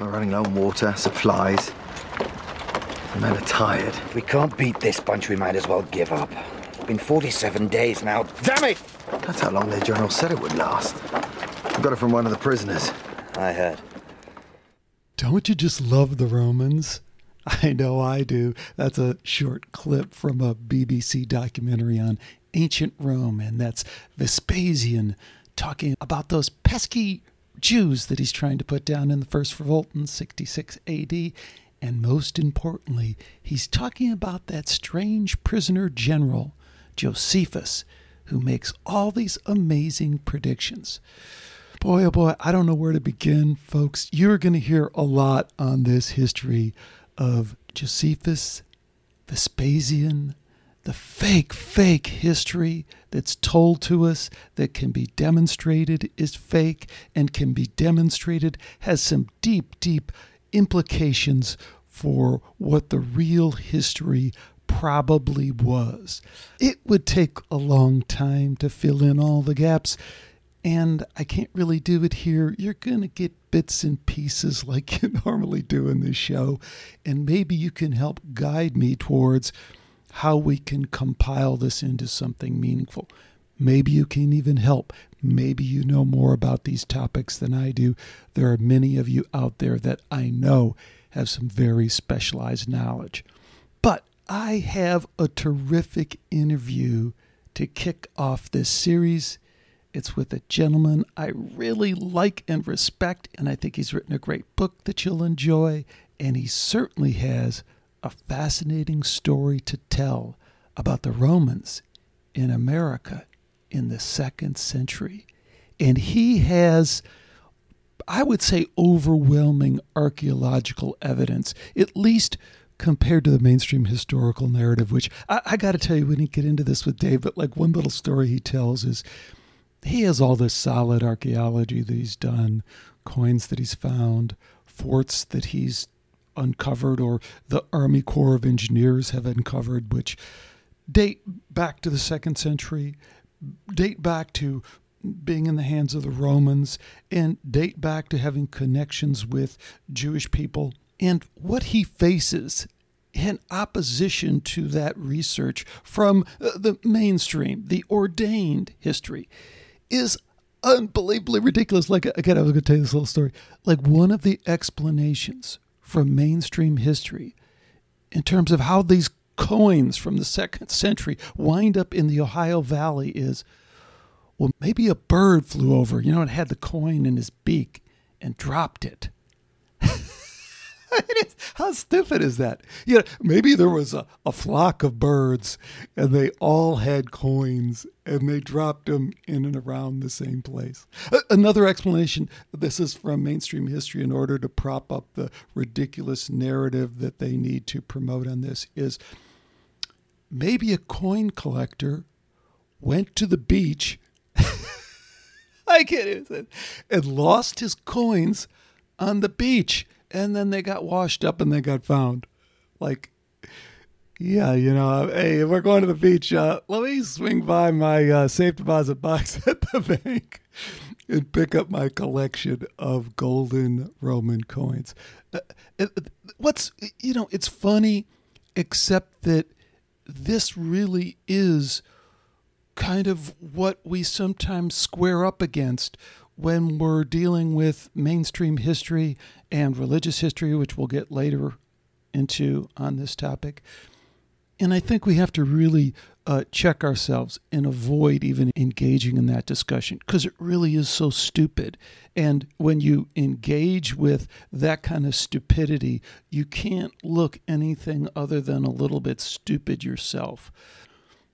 We're running low on water, supplies. The men are tired. If we can't beat this bunch, we might as well give up. It's been 47 days now. Damn it! That's how long their general said it would last. We got it from one of the prisoners. I heard. Don't you just love the Romans? I know I do. That's a short clip from a BBC documentary on ancient Rome, and that's Vespasian talking about those pesky Jews that he's trying to put down in the first revolt in 66 AD. And most importantly, he's talking about that strange prisoner general, Josephus, who makes all these amazing predictions. Boy, oh boy, I don't know where to begin, folks. You're going to hear a lot on this history of Josephus, Vespasian, the fake, fake history that's told to us that can be demonstrated is fake and can be demonstrated has some deep, deep implications for what the real history probably was. It would take a long time to fill in all the gaps, and I can't really do it here. You're going to get bits and pieces like you normally do in this show, and maybe you can help guide me towards how we can compile this into something meaningful. Maybe you can even help. Maybe you know more about these topics than I do. There are many of you out there that I know have some very specialized knowledge. But I have a terrific interview to kick off this series. It's with a gentleman I really like and respect, and I think he's written a great book that you'll enjoy, and he certainly has a fascinating story to tell about the Romans in America in the second century. And he has, I would say, overwhelming archaeological evidence, at least compared to the mainstream historical narrative, which I, I got to tell you, we didn't get into this with Dave, but like one little story he tells is he has all this solid archaeology that he's done, coins that he's found, forts that he's uncovered or the Army Corps of Engineers have uncovered, which date back to the second century, date back to being in the hands of the Romans, and date back to having connections with Jewish people. And what he faces in opposition to that research from uh, the mainstream, the ordained history, is unbelievably ridiculous. Like, again, I was going to tell you this little story. Like, one of the explanations from mainstream history in terms of how these coins from the second century wind up in the Ohio Valley is well, maybe a bird flew over, you know, and had the coin in his beak and dropped it. How stupid is that? You know, maybe there was a, a flock of birds and they all had coins and they dropped them in and around the same place. Another explanation this is from mainstream history in order to prop up the ridiculous narrative that they need to promote on this is maybe a coin collector went to the beach. I get it. And lost his coins on the beach and then they got washed up and they got found. Like, yeah, you know, hey, we're going to the beach, uh, let me swing by my uh, safe deposit box at the bank and pick up my collection of golden Roman coins. Uh, what's, you know, it's funny, except that this really is kind of what we sometimes square up against when we're dealing with mainstream history and religious history, which we'll get later into on this topic. And I think we have to really uh, check ourselves and avoid even engaging in that discussion because it really is so stupid. And when you engage with that kind of stupidity, you can't look anything other than a little bit stupid yourself.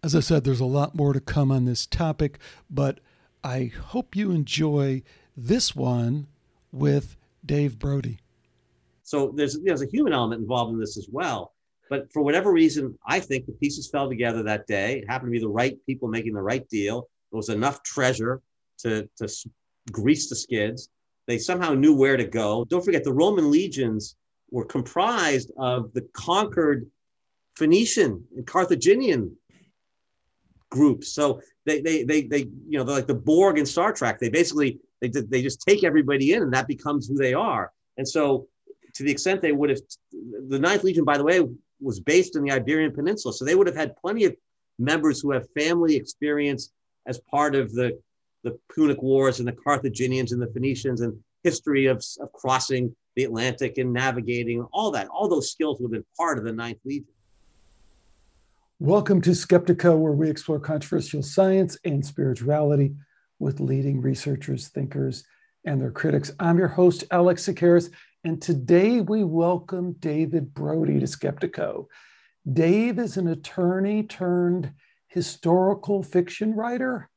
As I said, there's a lot more to come on this topic, but I hope you enjoy this one with Dave Brody. So there's there's a human element involved in this as well. But for whatever reason, I think the pieces fell together that day. It happened to be the right people making the right deal. There was enough treasure to, to grease the skids. They somehow knew where to go. Don't forget, the Roman legions were comprised of the conquered Phoenician and Carthaginian groups. So they, they, they, they, you know, they're like the Borg in Star Trek. They basically, they, they just take everybody in and that becomes who they are. And so to the extent they would have, the Ninth Legion, by the way, was based in the Iberian Peninsula. So they would have had plenty of members who have family experience as part of the, the Punic Wars and the Carthaginians and the Phoenicians and history of, of crossing the Atlantic and navigating, all that. All those skills would have been part of the Ninth Legion. Welcome to Skeptiko, where we explore controversial science and spirituality with leading researchers, thinkers, and their critics. I'm your host, Alex Tsakiris, and today we welcome David Brody to Skeptiko. Dave is an attorney turned historical fiction writer,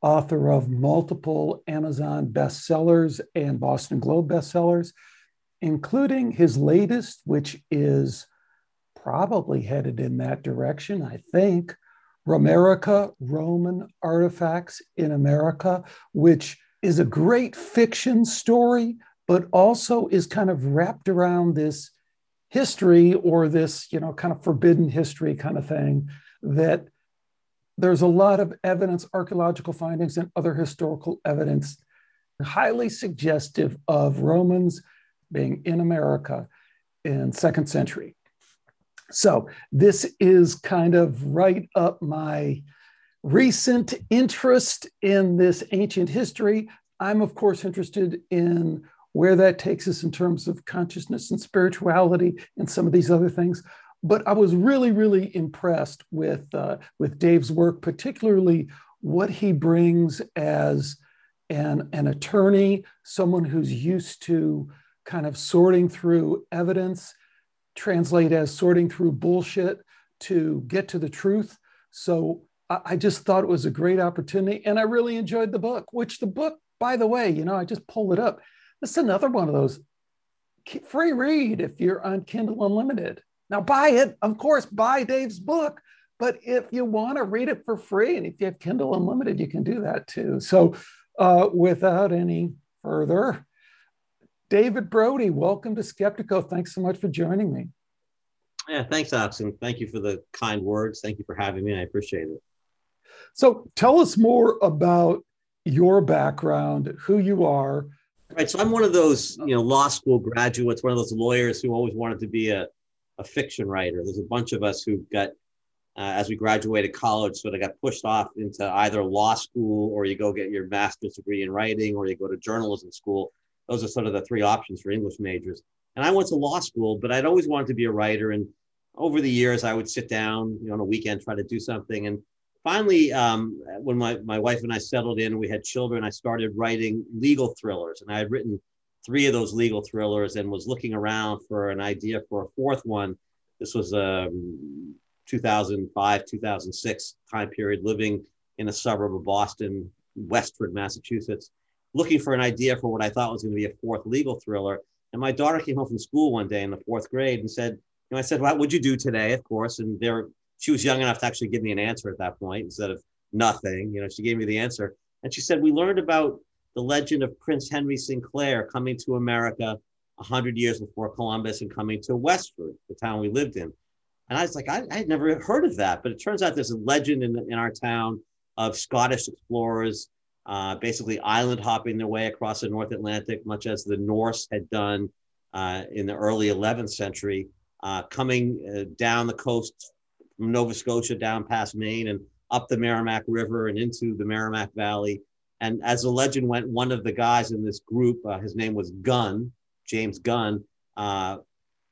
author of multiple Amazon bestsellers and Boston Globe bestsellers, including his latest, which is probably headed in that direction, I think. Romerica, Roman Artifacts in America, which is a great fiction story but also is kind of wrapped around this history or this, you know, kind of forbidden history kind of thing that there's a lot of evidence, archaeological findings, and other historical evidence highly suggestive of Romans being in America in second century. So this is kind of right up my recent interest in this ancient history. I'm of course interested in where that takes us in terms of consciousness and spirituality and some of these other things. But I was really, really impressed with uh, with Dave's work, particularly what he brings as an, an attorney, someone who's used to kind of sorting through evidence, translate as sorting through bullshit to get to the truth. So I, just thought it was a great opportunity, and I really enjoyed the book. Which the book, by the way, you know, I just pulled it up this is another one of those free read if you're on Kindle Unlimited. Now, buy it, of course, buy Dave's book. But if you want to read it for free, and if you have Kindle Unlimited, you can do that too. So, uh, without any further, David Brody, welcome to Skeptiko. Thanks so much for joining me. Yeah, thanks, Alex, and thank you for the kind words. Thank you for having me. I appreciate it. So, tell us more about your background, who you are, Right. So I'm one of those, you know, law school graduates, one of those lawyers who always wanted to be a, a fiction writer. There's a bunch of us who got, uh, as we graduated college, sort of got pushed off into either law school or you go get your master's degree in writing or you go to journalism school. Those are sort of the three options for English majors. And I went to law school, but I'd always wanted to be a writer. And over the years, I would sit down, you know, on a weekend, try to do something. And finally, um, when my, my wife and I settled in, we had children, I started writing legal thrillers. And I had written three of those legal thrillers and was looking around for an idea for a fourth one. This was um, 2005, 2006 time period, living in a suburb of Boston, Westford, Massachusetts, looking for an idea for what I thought was going to be a fourth legal thriller. And my daughter came home from school one day in the fourth grade and said, you know, I said, what would you do today? Of course. And there she was young enough to actually give me an answer at that point instead of nothing. You know, she gave me the answer. And she said, We learned about the legend of Prince Henry Sinclair coming to America 100 years before Columbus and coming to Westford, the town we lived in. And I was like, I, I had never heard of that. But it turns out there's a legend in, in our town of Scottish explorers uh, basically island hopping their way across the North Atlantic, much as the Norse had done uh, in the early 11th century, uh, coming uh, down the coast from Nova Scotia down past Maine and up the Merrimack River and into the Merrimack Valley. And as the legend went, one of the guys in this group, uh, his name was Gunn, James Gunn, uh,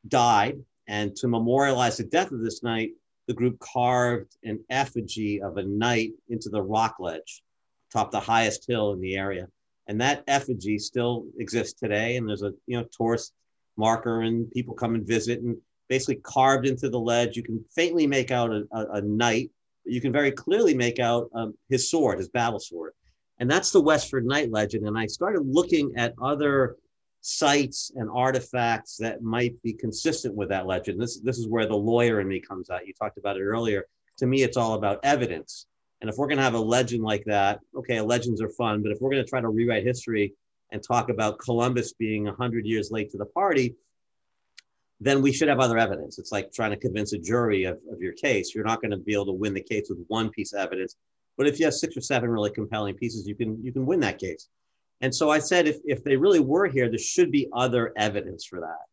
died. And to memorialize the death of this knight, the group carved an effigy of a knight into the rock ledge, atop the highest hill in the area. And that effigy still exists today. And there's a you know tourist marker, and people come and visit. And basically carved into the ledge. You can faintly make out a, a, a knight, but you can very clearly make out um, his sword, his battle sword. And that's the Westford Knight legend. And I started looking at other sites and artifacts that might be consistent with that legend. This, this is where the lawyer in me comes out. You talked about it earlier. To me, it's all about evidence. And if we're going to have a legend like that, okay, legends are fun, but if we're going to try to rewrite history and talk about Columbus being 100 years late to the party, then we should have other evidence. It's like trying to convince a jury of, of your case. You're not going to be able to win the case with one piece of evidence. But if you have six or seven really compelling pieces, you can you can win that case. And so I said, if, if they really were here, there should be other evidence for that.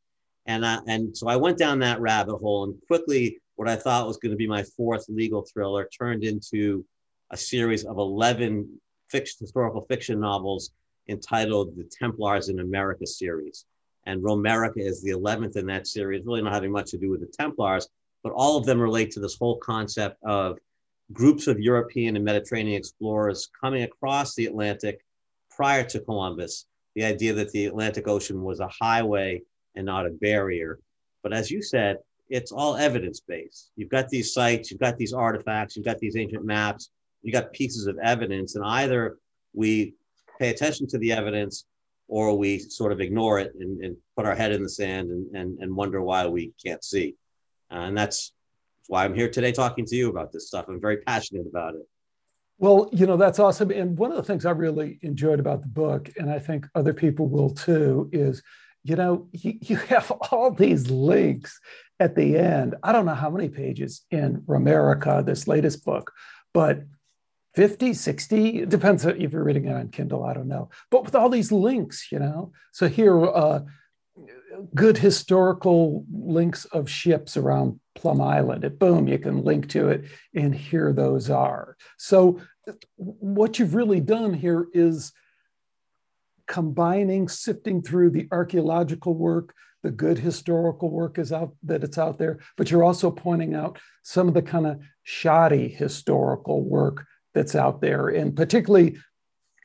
And I, and so I went down that rabbit hole, and quickly, what I thought was going to be my fourth legal thriller turned into a series of eleven fiction, historical fiction novels entitled "The Templars in America" series. And Romerica is the eleventh in that series, really not having much to do with the Templars, but all of them relate to this whole concept of groups of European and Mediterranean explorers coming across the Atlantic prior to Columbus. The idea that the Atlantic Ocean was a highway and not a barrier. But as you said, it's all evidence based. You've got these sites, you've got these artifacts, you've got these ancient maps, you got pieces of evidence, and either we pay attention to the evidence or we sort of ignore it and, and put our head in the sand and, and, and wonder why we can't see. Uh, and that's why I'm here today talking to you about this stuff. I'm very passionate about it. Well, you know, that's awesome. And one of the things I really enjoyed about the book, and I think other people will too, is, you know, you, you have all these links at the end. I don't know how many pages in Romerica, this latest book, but 50, 60, it depends if you're reading it on Kindle, I don't know. But with all these links, you know. So here, uh, good historical links of ships around Plum Island. At boom, you can link to it, and here those are. So, what you've really done here is combining, sifting through the archaeological work, the good historical work is out that it's out there, but you're also pointing out some of the kind of shoddy historical work that's out there, and particularly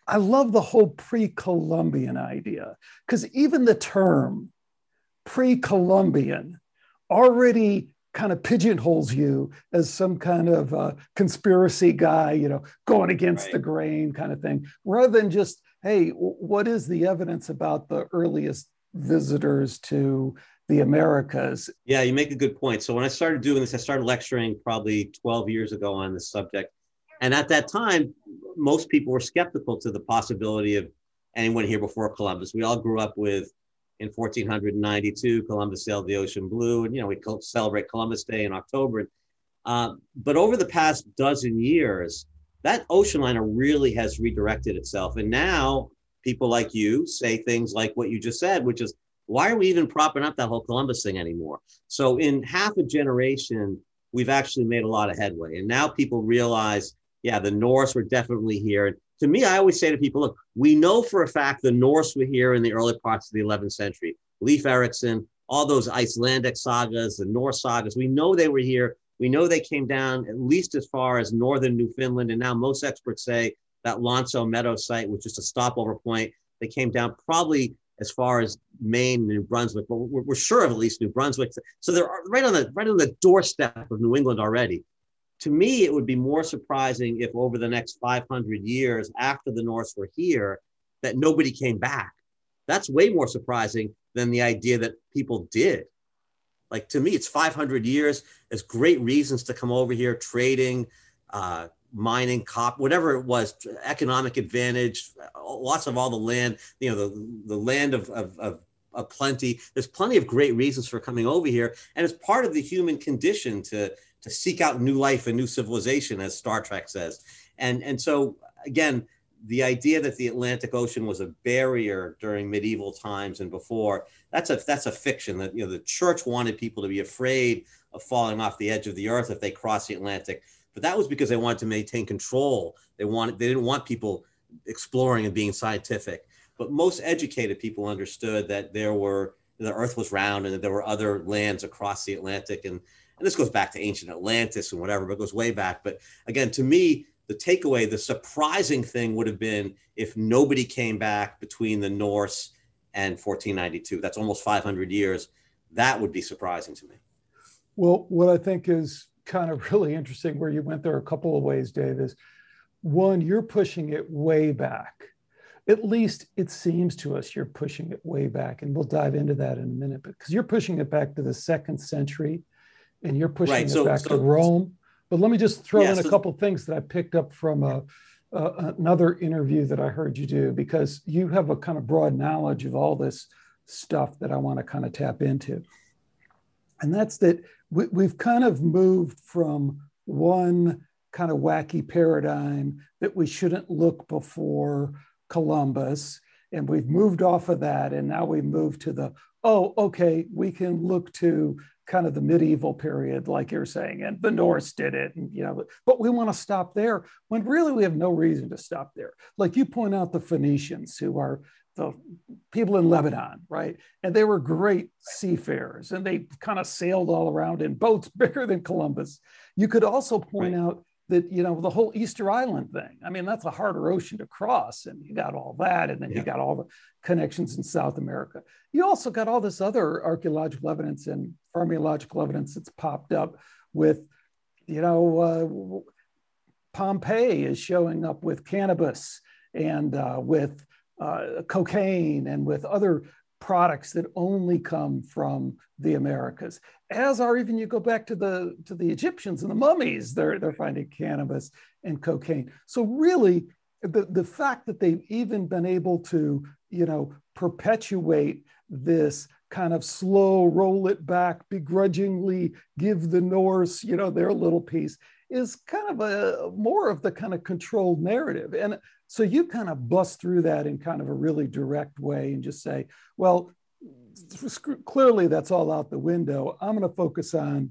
I love the whole pre Columbian idea because even the term pre Columbian already kind of pigeonholes you as some kind of uh, conspiracy guy, you know, going against right. the grain kind of thing, rather than just, hey, what is the evidence about the earliest visitors to the Americas? Yeah, you make a good point. So when I started doing this, I started lecturing probably 12 years ago on this subject. And at that time, most people were skeptical to the possibility of anyone here before Columbus. We all grew up with in 1492, Columbus sailed the ocean blue, and you know we celebrate Columbus Day in October. Uh, but over the past dozen years, that ocean liner really has redirected itself, and now people like you say things like what you just said, which is why are we even propping up that whole Columbus thing anymore? So in half a generation, we've actually made a lot of headway, and now people realize, yeah, the Norse were definitely here to me, I always say to people, look, we know for a fact the Norse were here in the early parts of the 11th century. Leif Erikson, all those Icelandic sagas, the Norse sagas, we know they were here. We know they came down at least as far as northern Newfoundland. And now most experts say that L'Anse aux Meadow site, which is a stopover point, they came down probably as far as Maine, New Brunswick, but we're, we're sure of at least New Brunswick. So they're right on the right on the doorstep of New England already to me, it would be more surprising if over the next 500 years after the Norse were here, that nobody came back. That's way more surprising than the idea that people did. Like to me, it's 500 years. There's great reasons to come over here, trading, uh, mining, cop, whatever it was, economic advantage, lots of all the land, you know, the, the land of, of, of, of plenty. There's plenty of great reasons for coming over here. And it's part of the human condition to, to seek out new life and new civilization, as Star Trek says. And and so again, the idea that the Atlantic Ocean was a barrier during medieval times and before that's a that's a fiction. That you know the church wanted people to be afraid of falling off the edge of the earth if they crossed the Atlantic, but that was because they wanted to maintain control. They wanted they didn't want people exploring and being scientific. But most educated people understood that there were the earth was round and that there were other lands across the Atlantic and and this goes back to ancient Atlantis and whatever, but it goes way back. But again, to me, the takeaway, the surprising thing would have been if nobody came back between the Norse and 1492. That's almost 500 years. That would be surprising to me. Well, what I think is kind of really interesting where you went there a couple of ways, Dave, is one, you're pushing it way back. At least it seems to us you're pushing it way back. And we'll dive into that in a minute, because you're pushing it back to the second century and you're pushing right. it so, back so, to Rome. But let me just throw yeah, in a couple things that I picked up from a, uh, another interview that I heard you do because you have a kind of broad knowledge of all this stuff that I want to kind of tap into. And that's that we, we've kind of moved from one kind of wacky paradigm that we shouldn't look before Columbus. And we've moved off of that. And now we move to the oh, okay, we can look to kind of the medieval period, like you're saying, and the Norse did it, and you know, but we want to stop there when really we have no reason to stop there. Like you point out the Phoenicians, who are the people in Lebanon, right? And they were great seafarers and they kind of sailed all around in boats bigger than Columbus. You could also point right. out that you know the whole Easter Island thing. I mean, that's a harder ocean to cross, and you got all that, and then yeah. you got all the connections in South America. You also got all this other archaeological evidence and pharmacological evidence that's popped up with, you know, uh, Pompeii is showing up with cannabis and uh, with uh, cocaine and with other products that only come from the Americas. As are even you go back to the to the Egyptians and the mummies, they're they're finding cannabis and cocaine. So really, the, the fact that they've even been able to, you know, perpetuate this kind of slow roll it back, begrudgingly give the Norse, you know, their little piece is kind of a more of the kind of controlled narrative. And so you kind of bust through that in kind of a really direct way and just say, well, clearly that's all out the window. I'm going to focus on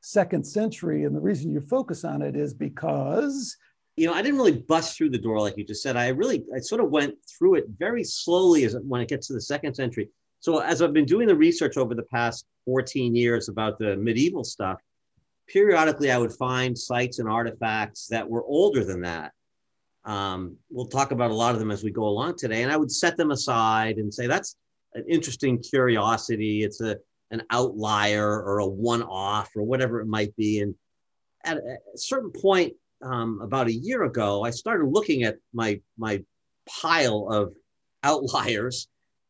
second century. And the reason you focus on it is because. You know, I didn't really bust through the door like you just said. I really, I sort of went through it very slowly as when it gets to the second century. So as I've been doing the research over the past 14 years about the medieval stuff, periodically I would find sites and artifacts that were older than that. Um, we'll talk about a lot of them as we go along today, and I would set them aside and say that's an interesting curiosity. It's a an outlier or a one-off or whatever it might be. And at a certain point, um, about a year ago, I started looking at my my pile of outliers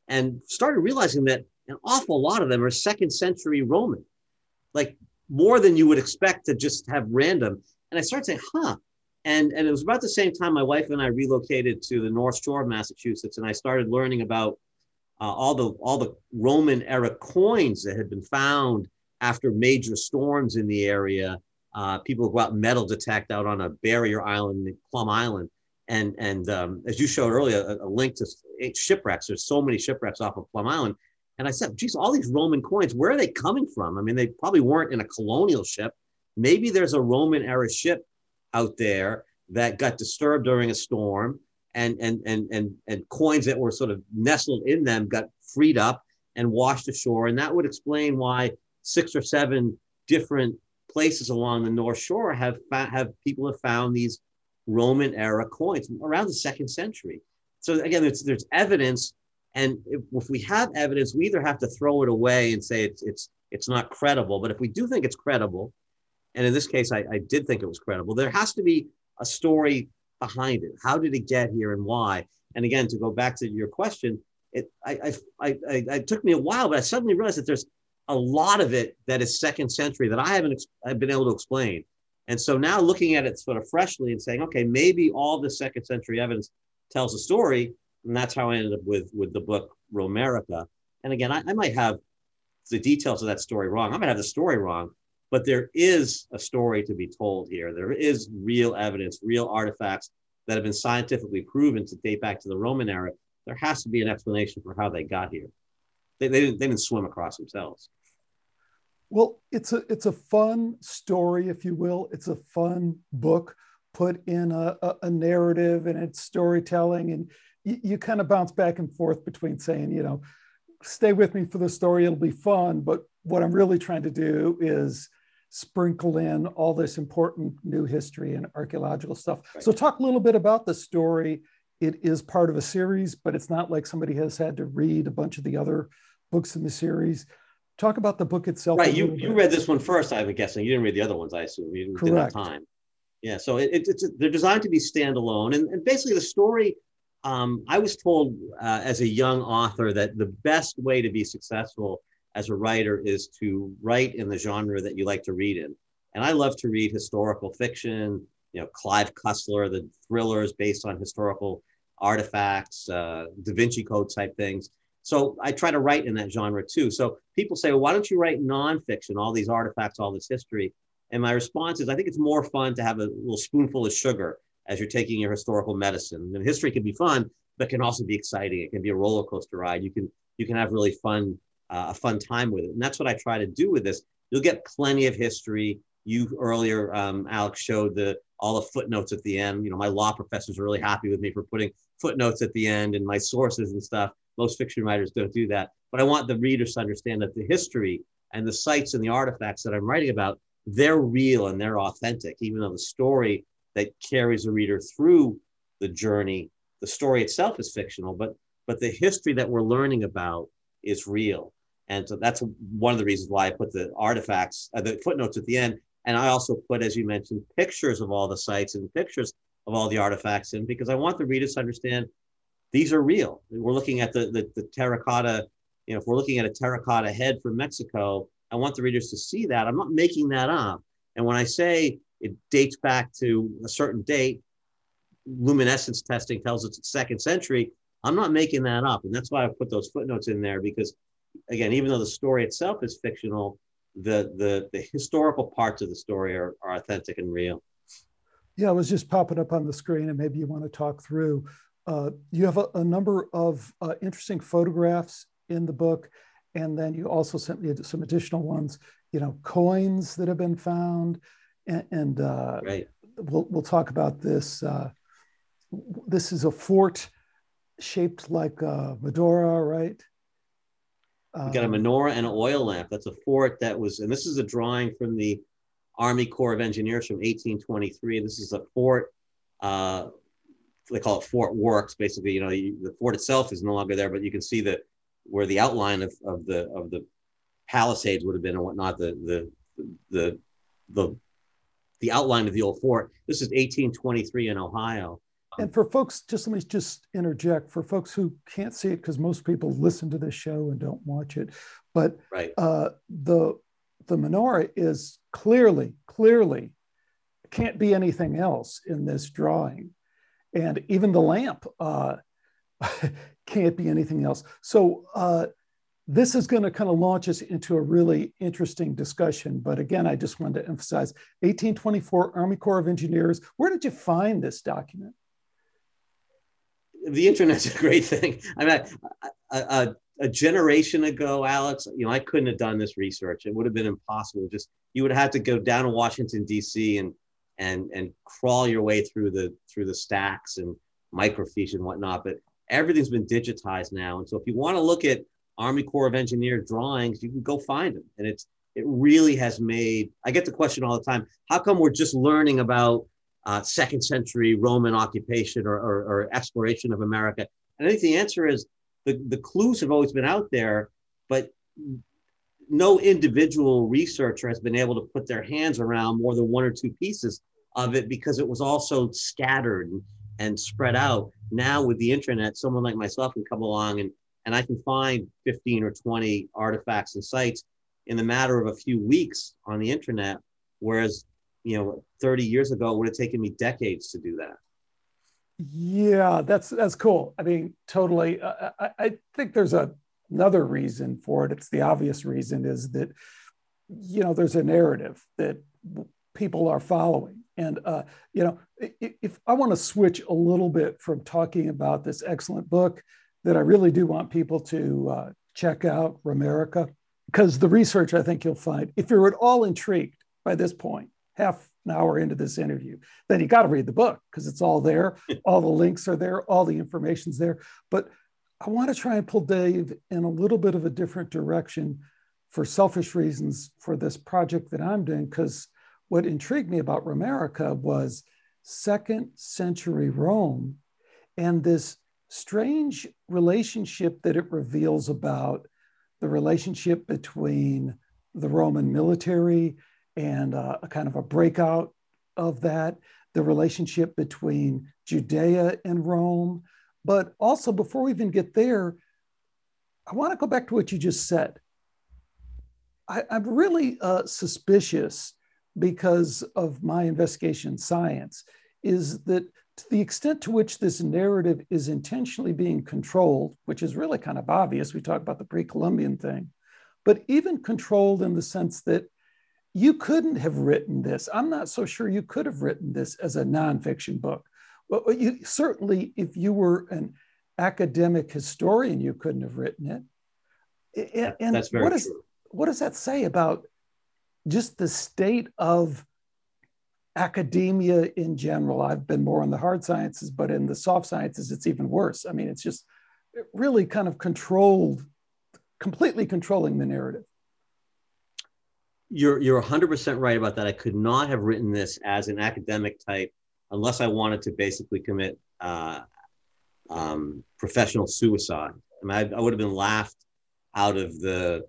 and started realizing that an awful lot of them are second century Roman, like more than you would expect to just have random. And I started saying, huh, and, and it was about the same time my wife and I relocated to the North Shore of Massachusetts, and I started learning about uh, all the all the Roman era coins that had been found after major storms in the area. Uh, people go out metal detect out on a barrier island, Plum Island, and and um, as you showed earlier, a, a, link to shipwrecks. There's so many shipwrecks off of Plum Island, and I said, geez, all these Roman coins, where are they coming from? I mean, they probably weren't in a colonial ship. Maybe there's a Roman era ship out there that got disturbed during a storm and and and and and coins that were sort of nestled in them got freed up and washed ashore and that would explain why six or seven different places along the north shore have have people have found these roman era coins around the second century so again there's there's evidence and if, if we have evidence we either have to throw it away and say it's it's it's not credible but if we do think it's credible and in this case, I, I did think it was credible. There has to be a story behind it. How did it get here and why? And again, to go back to your question, it I, I, I, I took me a while, but I suddenly realized that there's a lot of it that is second century that I haven't I've been able to explain. And so now looking at it sort of freshly and saying, okay, maybe all the second century evidence tells a story, and that's how I ended up with with the book Romerica. And again, I, I might have the details of that story wrong. I might have the story wrong, but there is a story to be told here. There is real evidence, real artifacts that have been scientifically proven to date back to the Roman era. There has to be an explanation for how they got here. They, they, didn't, they didn't swim across themselves. Well, it's a it's a fun story, if you will. It's a fun book put in a, a, a narrative and it's storytelling, and you, you kind of bounce back and forth between saying, you know, stay with me for the story, it'll be fun. But what I'm really trying to do is sprinkle in all this important new history and archaeological stuff. Right. So, talk a little bit about the story. It is part of a series, but it's not like somebody has had to read a bunch of the other books in the series. Talk about the book itself. Right. You, you read this one first, I'm guessing. You didn't read the other ones, I assume. You Correct. didn't have time. Yeah. So, it, it's, they're designed to be standalone. And, and basically, the story um, I was told uh, as a young author that the best way to be successful as a writer is to write in the genre that you like to read in. And I love to read historical fiction, you know, Clive Cussler, the thrillers based on historical artifacts, uh, Da Vinci Code type things. So I try to write in that genre too. So people say, well, why don't you write nonfiction, all these artifacts, all this history? And my response is, I think it's more fun to have a little spoonful of sugar as you're taking your historical medicine. And history can be fun, but can also be exciting. It can be a roller coaster ride. You can you can have really fun uh, a fun time with it. And that's what I try to do with this. You'll get plenty of history. You earlier, um, Alex, showed the all the footnotes at the end. You know, my law professors are really happy with me for putting footnotes at the end and my sources and stuff. Most fiction writers don't do that. But I want the readers to understand that the history and the sites and the artifacts that I'm writing about, they're real and they're authentic, even though the story that carries the reader through the journey, the story itself is fictional, but but the history that we're learning about is real. And so that's one of the reasons why I put the artifacts, uh, the footnotes at the end. And I also put, as you mentioned, pictures of all the sites and pictures of all the artifacts in because I want the readers to understand these are real. We're looking at the, the, the terracotta, you know, if we're looking at a terracotta head from Mexico, I want the readers to see that. I'm not making that up. And when I say it dates back to a certain date, luminescence testing tells us it's second century. I'm not making that up. And that's why I put those footnotes in there because again, even though the story itself is fictional, the the the historical parts of the story are, are authentic and real. Yeah, it was just popping up on the screen, and maybe you want to talk through. Uh, you have a, a number of uh, interesting photographs in the book, and then you also sent me some additional ones. You know, coins that have been found, and, and uh, right. we'll we'll talk about this. Uh, this is a fort shaped like a menorah, right? We got a um, menorah and an oil lamp. That's a fort that was, and this is a drawing from the Army Corps of Engineers from 1823. This is a fort. Uh, they call it Fort Works. Basically, you know, you, the fort itself is no longer there, but you can see that where the outline of, of the of the palisades would have been and whatnot. The the the the the outline of the old fort. This is 1823 in Ohio and for folks, just let me just interject for folks who can't see it because most people listen to this show and don't watch it. But right. uh, the the menorah is clearly, clearly can't be anything else in this drawing, and even the lamp uh, can't be anything else. So uh, this is going to kind of launch us into a really interesting discussion. But again, I just wanted to emphasize 1824 Army Corps of Engineers. Where did you find this document? the internet's a great thing. I mean, a, a, a, generation ago, Alex, you know, I couldn't have done this research. It would have been impossible. Just you would have to go down to Washington D.C. and and and crawl your way through the through the stacks and microfiche and whatnot. But everything's been digitized now, and so if you want to look at Army Corps of Engineers drawings, you can go find them, and it's it really has made. I get the question all the time: How come we're just learning about uh, second century Roman occupation or, or, or, exploration of America? And I think the answer is the, the clues have always been out there, but no individual researcher has been able to put their hands around more than one or two pieces of it because it was also scattered and, and spread out. Now with the internet, someone like myself can come along and, and I can find 15 or 20 artifacts and sites in the matter of a few weeks on the internet, whereas you know 30 years ago it would have taken me decades to do that. Yeah that's that's cool. I mean totally. Uh, I, I think there's a, another reason for it. It's the obvious reason is that you know there's a narrative that people are following. And uh, you know if, if i want to switch a little bit from talking about this excellent book that i really do want people to uh, check out romerica because the research i think you'll find if you're at all intrigued by this point half an hour into this interview, then you got to read the book because it's all there. all the links are there, all the information's there. But I want to try and pull Dave in a little bit of a different direction for selfish reasons for this project that I'm doing. Because what intrigued me about Romerica was second century Rome and this strange relationship that it reveals about the relationship between the Roman military and uh, a kind of a breakout of that, the relationship between Judea and Rome. But also, before we even get there, I want to go back to what you just said. I, am really uh, suspicious because of my investigation science is that to the extent to which this narrative is intentionally being controlled, which is really kind of obvious, we talk about the pre Columbian thing, but even controlled in the sense that you couldn't have written this. I'm not so sure you could have written this as a nonfiction book. Well, you, certainly, if you were an academic historian, you couldn't have written it. And, very what is, true. what does that say about just the state of academia in general? I've been more in the hard sciences, but in the soft sciences, it's even worse. I mean, it's just really kind of controlled, completely controlling the narrative. You're you're 100% right about that. I could not have written this as an academic type unless I wanted to basically commit uh, um, professional suicide. I mean, I, I, would have been laughed out of the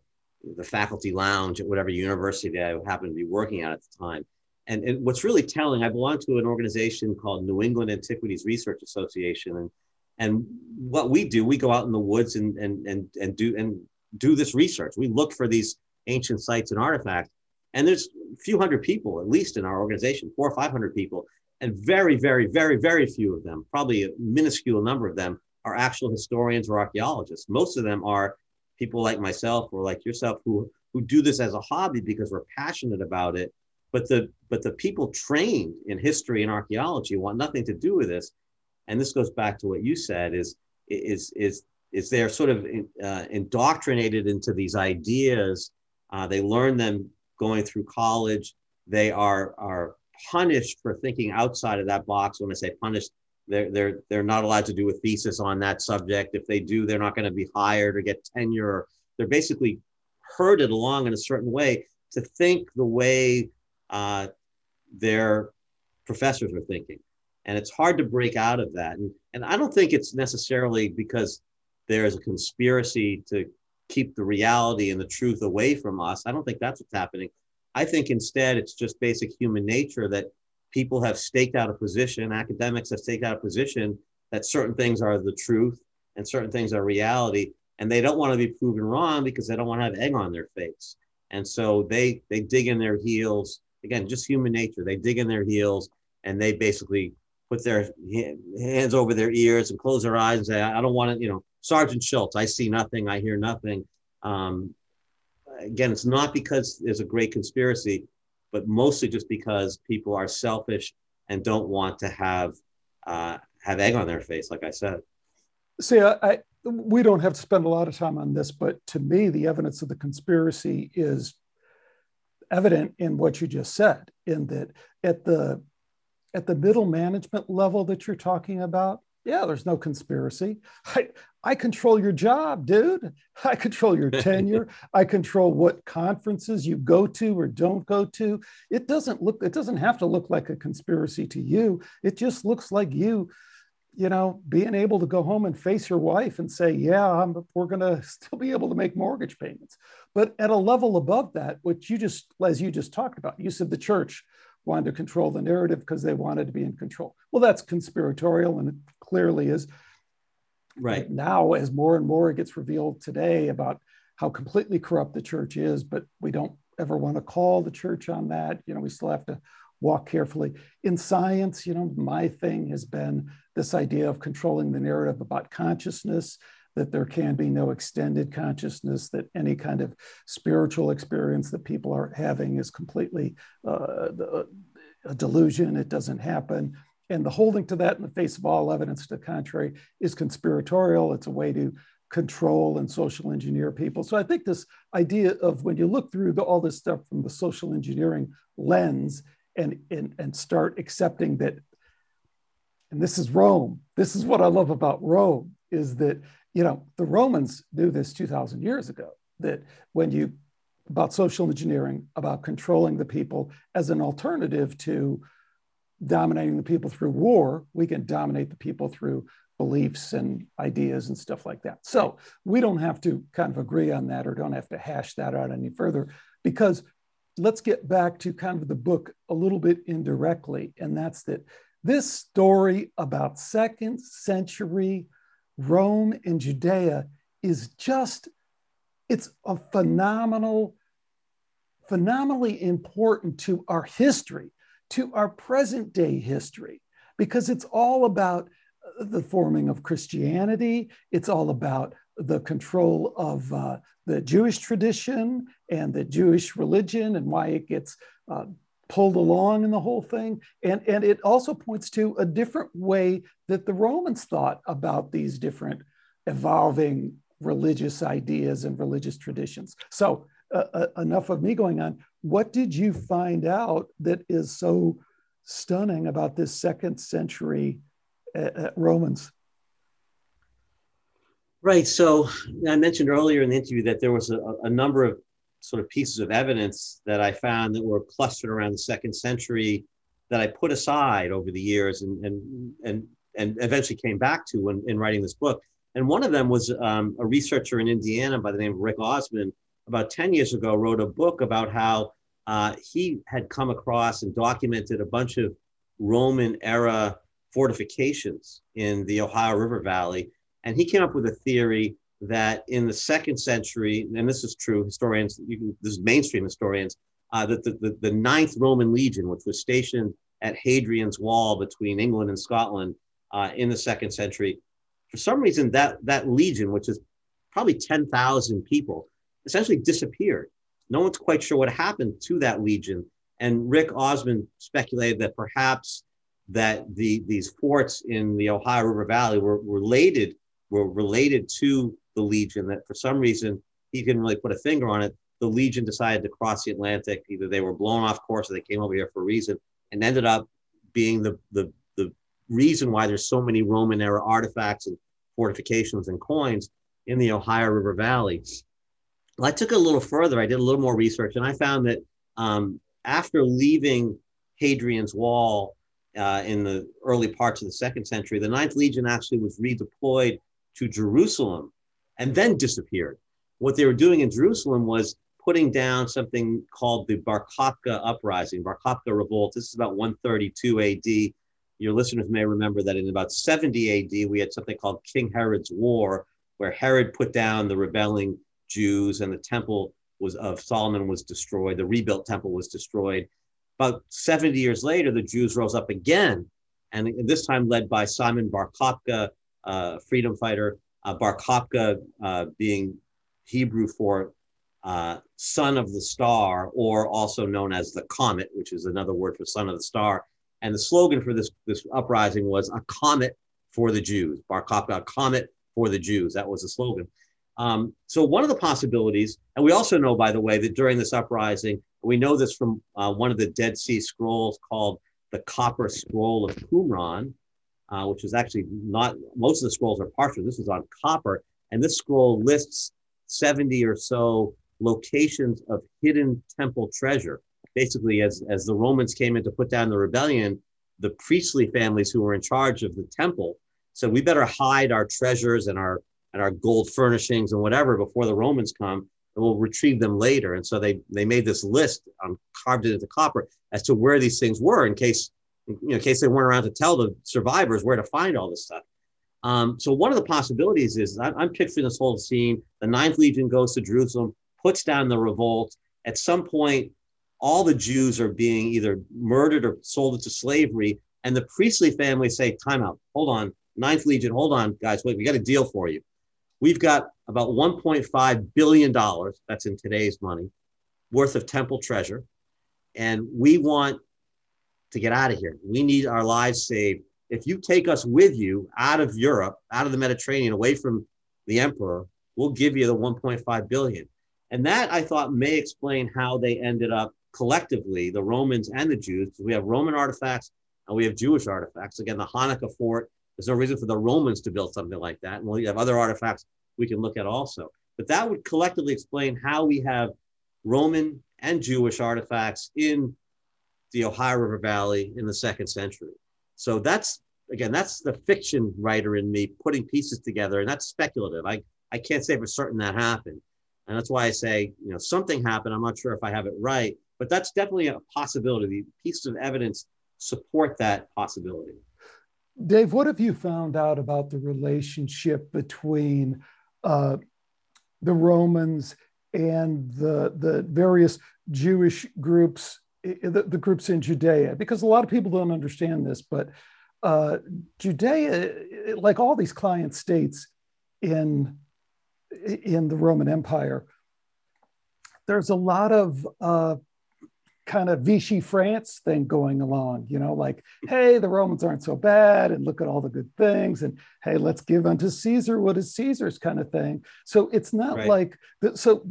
the faculty lounge at whatever university I happened to be working at at the time. And, and what's really telling, I belong to an organization called New England Antiquities Research Association, and and what we do, we go out in the woods and and and and do and do this research. We look for these ancient sites and artifacts, and there's a few hundred people at least in our organization, four or five hundred people, and very, very, very, very few of them, probably a minuscule number of them, are actual historians or archaeologists. Most of them are people like myself or like yourself who who do this as a hobby because we're passionate about it. But the but the people trained in history and archaeology want nothing to do with this. And this goes back to what you said: is is is is they're sort of uh, indoctrinated into these ideas. Uh, they learn them going through college. They are are punished for thinking outside of that box. When I say punished, they're they're they're not allowed to do a thesis on that subject. If they do, they're not going to be hired or get tenure. They're basically herded along in a certain way to think the way uh, their professors are thinking, and it's hard to break out of that. And and I don't think it's necessarily because there's a conspiracy to keep the reality and the truth away from us. I don't think that's what's happening. I think instead it's just basic human nature that people have staked out a position, academics have staked out a position that certain things are the truth and certain things are reality. And they don't want to be proven wrong because they don't want to have egg on their face. And so they they dig in their heels. Again, just human nature. They dig in their heels and they basically put their hands over their ears and close their eyes and say, I don't want to, you know, Sergeant Schultz, I see nothing, I hear nothing. Um, again, it's not because there's a great conspiracy, but mostly just because people are selfish and don't want to have uh, have egg on their face, like I said. See, I, I, we don't have to spend a lot of time on this, but to me, the evidence of the conspiracy is evident in what you just said. In that, at the at the middle management level that you're talking about, yeah, there's no conspiracy. I, I control your job, dude. I control your tenure. I control what conferences you go to or don't go to. It doesn't look, it doesn't have to look like a conspiracy to you. It just looks like you, you know, being able to go home and face your wife and say, yeah, I'm, we're going to still be able to make mortgage payments. But at a level above that, which you just, as you just talked about, you said the church wanted to control the narrative because they wanted to be in control. Well, that's conspiratorial and it clearly is right now as more and more gets revealed today about how completely corrupt the church is but we don't ever want to call the church on that you know we still have to walk carefully in science you know my thing has been this idea of controlling the narrative about consciousness that there can be no extended consciousness that any kind of spiritual experience that people are having is completely uh, a delusion it doesn't happen and the holding to that in the face of all evidence to the contrary is conspiratorial. It's a way to control and social engineer people. So I think this idea of when you look through the, all this stuff from the social engineering lens and, and, and start accepting that, and this is Rome, this is what I love about Rome, is that, you know, the Romans knew this 2,000 years ago, that when you, about social engineering, about controlling the people as an alternative to dominating the people through war, we can dominate the people through beliefs and ideas and stuff like that. So we don't have to kind of agree on that or don't have to hash that out any further because let's get back to kind of the book a little bit indirectly. And that's that this story about second century Rome and Judea is just, it's a phenomenal, phenomenally important to our history to our present day history because it's all about uh, the forming of Christianity. It's all about the control of uh, the Jewish tradition and the Jewish religion and why it gets uh, pulled along in the whole thing. And, and it also points to a different way that the Romans thought about these different evolving religious ideas and religious traditions. So, uh, uh, enough of me going on. What did you find out that is so stunning about this second century uh, uh Romans? Right. So I mentioned earlier in the interview that there was a, a, number of sort of pieces of evidence that I found that were clustered around the second century that I put aside over the years and and and, and eventually came back to when, in writing this book. And one of them was um, a researcher in Indiana by the name of Rick Osmon. About 10 years ago, wrote a book about how uh, he had come across and documented a bunch of Roman era fortifications in the Ohio River Valley and he came up with a theory that in the second century, and this is true, historians, can, this is mainstream historians, uh, that the, the, the, Ninth Roman Legion, which was stationed at Hadrian's Wall between England and Scotland uh, in the second century, for some reason that, that legion, which is probably 10,000 people, essentially disappeared. No one's quite sure what happened to that legion. And Rick Osmon speculated that perhaps that the, these forts in the Ohio River Valley were related were related to the Legion that for some reason he couldn't really put a finger on it. The Legion decided to cross the Atlantic. Either they were blown off course or they came over here for a reason and ended up being the, the, the reason why there's so many Roman era artifacts and fortifications and coins in the Ohio River Valley. Well, I took it a little further. I did a little more research and I found that um, after leaving Hadrian's Wall uh, in the early parts of the second century, the Ninth Legion actually was redeployed to Jerusalem and then disappeared. What they were doing in Jerusalem was putting down something called the Bar Kokhba uprising, Bar Kokhba revolt. This is about 132 AD. Your listeners may remember that in about 70 AD, we had something called King Herod's War, where Herod put down the rebelling Jews and the temple was of Solomon was destroyed. The rebuilt temple was destroyed. About 70 years later, the Jews rose up again, and this time led by Simon Bar Kokhba, uh, freedom fighter, uh, Bar Kokhba uh, being Hebrew for uh, son of the star, or also known as the comet, which is another word for son of the star. And the slogan for this, this uprising was a comet for the Jews. Bar Kokhba, a comet for the Jews. That was the slogan. Um, so one of the possibilities, and we also know, by the way, that during this uprising, we know this from uh, one of the Dead Sea Scrolls called the Copper Scroll of Qumran, uh, which is actually not, most of the scrolls are parchment. This is on copper. And this scroll lists 70 or so locations of hidden temple treasure. Basically, as, as the Romans came in to put down the rebellion, the priestly families who were in charge of the temple said, we better hide our treasures and our, and our gold furnishings and whatever before the Romans come and we'll retrieve them later. And so they, they made this list, um, carved it into copper as to where these things were in case you know, in case they weren't around to tell the survivors where to find all this stuff. Um, so one of the possibilities is I'm, I'm picturing this whole scene. The Ninth Legion goes to Jerusalem, puts down the revolt. At some point, all the Jews are being either murdered or sold into slavery. And the priestly family say, time out, hold on, Ninth Legion, hold on, guys, wait, we got a deal for you. We've got about $1.5 billion, that's in today's money, worth of temple treasure. And we want to get out of here. We need our lives saved. If you take us with you out of Europe, out of the Mediterranean, away from the emperor, we'll give you the 1.5 billion. And that I thought may explain how they ended up collectively, the Romans and the Jews. We have Roman artifacts and we have Jewish artifacts. Again, the Hanukkah fort, there's no reason for the Romans to build something like that. And we have other artifacts we can look at also. But that would collectively explain how we have Roman and Jewish artifacts in the Ohio River Valley in the second century. So that's again, that's the fiction writer in me putting pieces together, and that's speculative. I, I can't say for certain that happened. And that's why I say, you know, something happened. I'm not sure if I have it right, but that's definitely a possibility. The pieces of evidence support that possibility. Dave, what have you found out about the relationship between uh, the Romans and the, the various Jewish groups the, the, groups in Judea, because a lot of people don't understand this, but uh, Judea, like all these client states in in the Roman Empire, there's a lot of uh, kind of Vichy France thing going along, you know, like, hey, the Romans aren't so bad, and look at all the good things, and hey, let's give unto Caesar what is Caesar's kind of thing. So it's not right. like so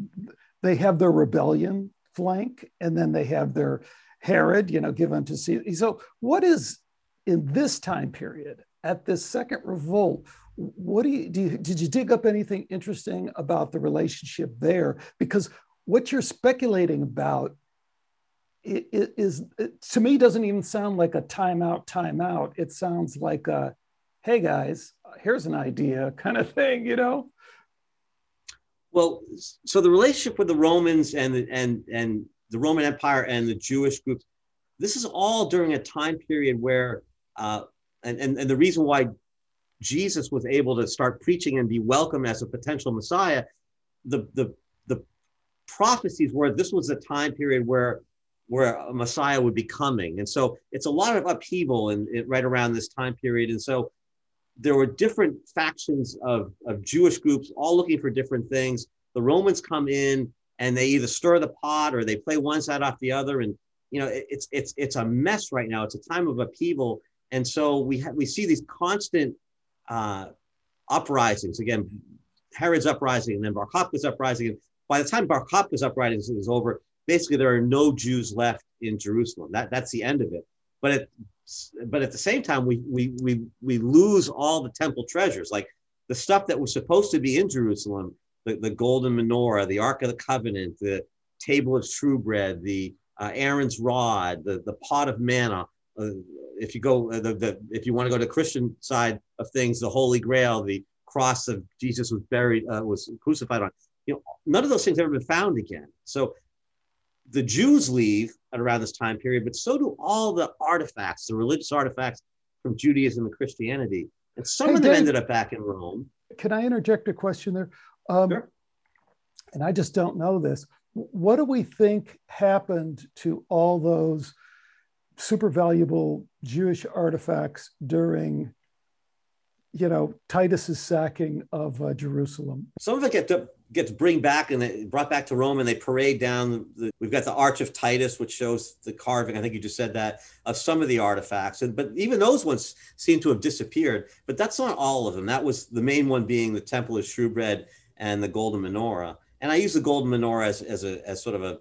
they have their rebellion flank, and then they have their Herod, you know, given to Caesar. So what is in this time period at this second revolt? What do you, do you did you dig up anything interesting about the relationship there? Because what you're speculating about is it, to me doesn't even sound like a timeout timeout it sounds like a hey guys here's an idea kind of thing you know well so the relationship with the romans and the, and and the roman empire and the jewish groups this is all during a time period where uh, and, and and the reason why jesus was able to start preaching and be welcome as a potential messiah the the the prophecies were this was a time period where where a Messiah would be coming. And so it's a lot of upheaval in, right around this time period. And so there were different factions of, of Jewish groups all looking for different things. The Romans come in and they either stir the pot or they play one side off the other. And you know, it, it's it's it's a mess right now. It's a time of upheaval. And so we ha- we see these constant uh, uprisings. Again, Herod's uprising and then Bar Kokhba's uprising. And by the time Bar Kokhba's uprising is over, basically there are no Jews left in Jerusalem. That that's the end of it. But at but at the same time, we we we we lose all the temple treasures, like the stuff that was supposed to be in Jerusalem, the, the golden menorah, the Ark of the Covenant, the table of shewbread, the uh, Aaron's rod, the, the pot of manna. Uh, if you go, uh, the, the, if you want to go to the Christian side of things, the Holy Grail, the cross of Jesus was buried, uh, was crucified on. You know, none of those things have ever been found again. So the Jews leave at around this time period, but so do all the artifacts, the religious artifacts from Judaism and Christianity. And some hey, of them Dave, ended up back in Rome. Can I interject a question there? Um, sure. And I just don't know this. What do we think happened to all those super valuable Jewish artifacts during you know Titus's sacking of uh, Jerusalem. Some of it get to, gets bring back and they brought back to Rome, and they parade down. The, we've got the Arch of Titus, which shows the carving. I think you just said that of some of the artifacts, and but even those ones seem to have disappeared. But that's not all of them. That was the main one being the Temple of Shewbread and the Golden Menorah. And I use the Golden Menorah as, as a as sort of a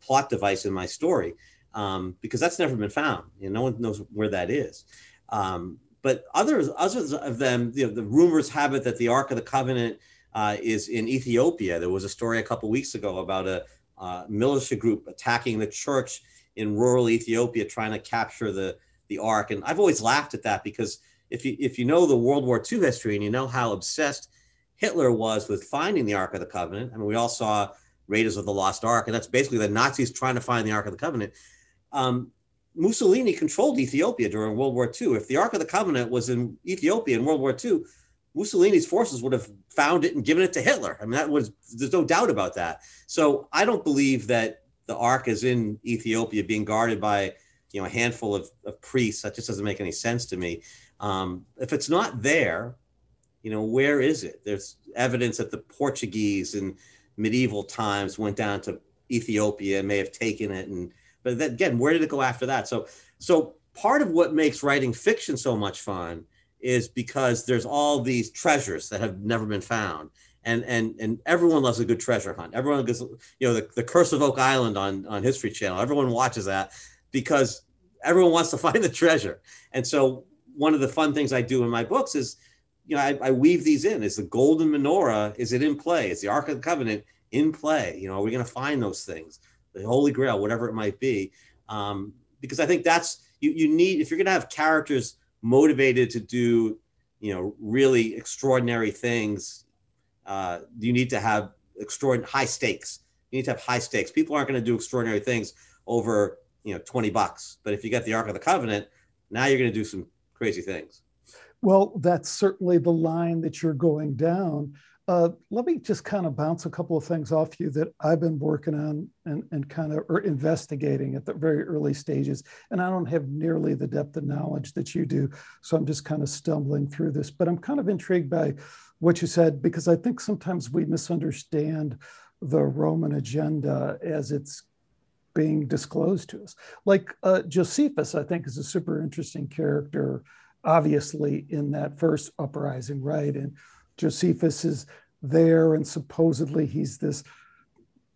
plot device in my story um, because that's never been found. You know, no one knows where that is. Um, but others, others of them, you know, the rumors have it that the Ark of the Covenant uh, is in Ethiopia. There was a story a couple weeks ago about a uh, militia group attacking the church in rural Ethiopia, trying to capture the the Ark. And I've always laughed at that because if you if you know the World War II history and you know how obsessed Hitler was with finding the Ark of the Covenant, I mean, we all saw Raiders of the Lost Ark, and that's basically the Nazis trying to find the Ark of the Covenant. Um, Mussolini controlled Ethiopia during World War II. If the Ark of the Covenant was in Ethiopia in World War II, Mussolini's forces would have found it and given it to Hitler. I mean, that was there's no doubt about that. So I don't believe that the Ark is in Ethiopia being guarded by you know a handful of, of priests. That just doesn't make any sense to me. Um, if it's not there, you know, where is it? There's evidence that the Portuguese in medieval times went down to Ethiopia and may have taken it and but then, again, where did it go after that? So, so part of what makes writing fiction so much fun is because there's all these treasures that have never been found. And, and and everyone loves a good treasure hunt. Everyone goes, you know, the, the Curse of Oak Island on, on History Channel. Everyone watches that because everyone wants to find the treasure. And so one of the fun things I do in my books is, you know, I, I weave these in. Is the golden menorah, is it in play? Is the Ark of the Covenant in play? You know, are we going to find those things? the Holy Grail, whatever it might be. Um, because I think that's you, you need if you're going to have characters motivated to do you know really extraordinary things uh, you need to have extraordinary high stakes. You need to have high stakes. People aren't going to do extraordinary things over you know 20 bucks. But if you get the ark of the covenant now you're going to do some crazy things. Well that's certainly the line that you're going down uh, let me just kind of bounce a couple of things off you that I've been working on and, and kind of or investigating at the very early stages. And I don't have nearly the depth of knowledge that you do. So I'm just kind of stumbling through this. But I'm kind of intrigued by what you said because I think sometimes we misunderstand the Roman agenda as it's being disclosed to us. Like uh, Josephus, I think, is a super interesting character, obviously, in that first uprising, right? And Josephus is there, and supposedly he's this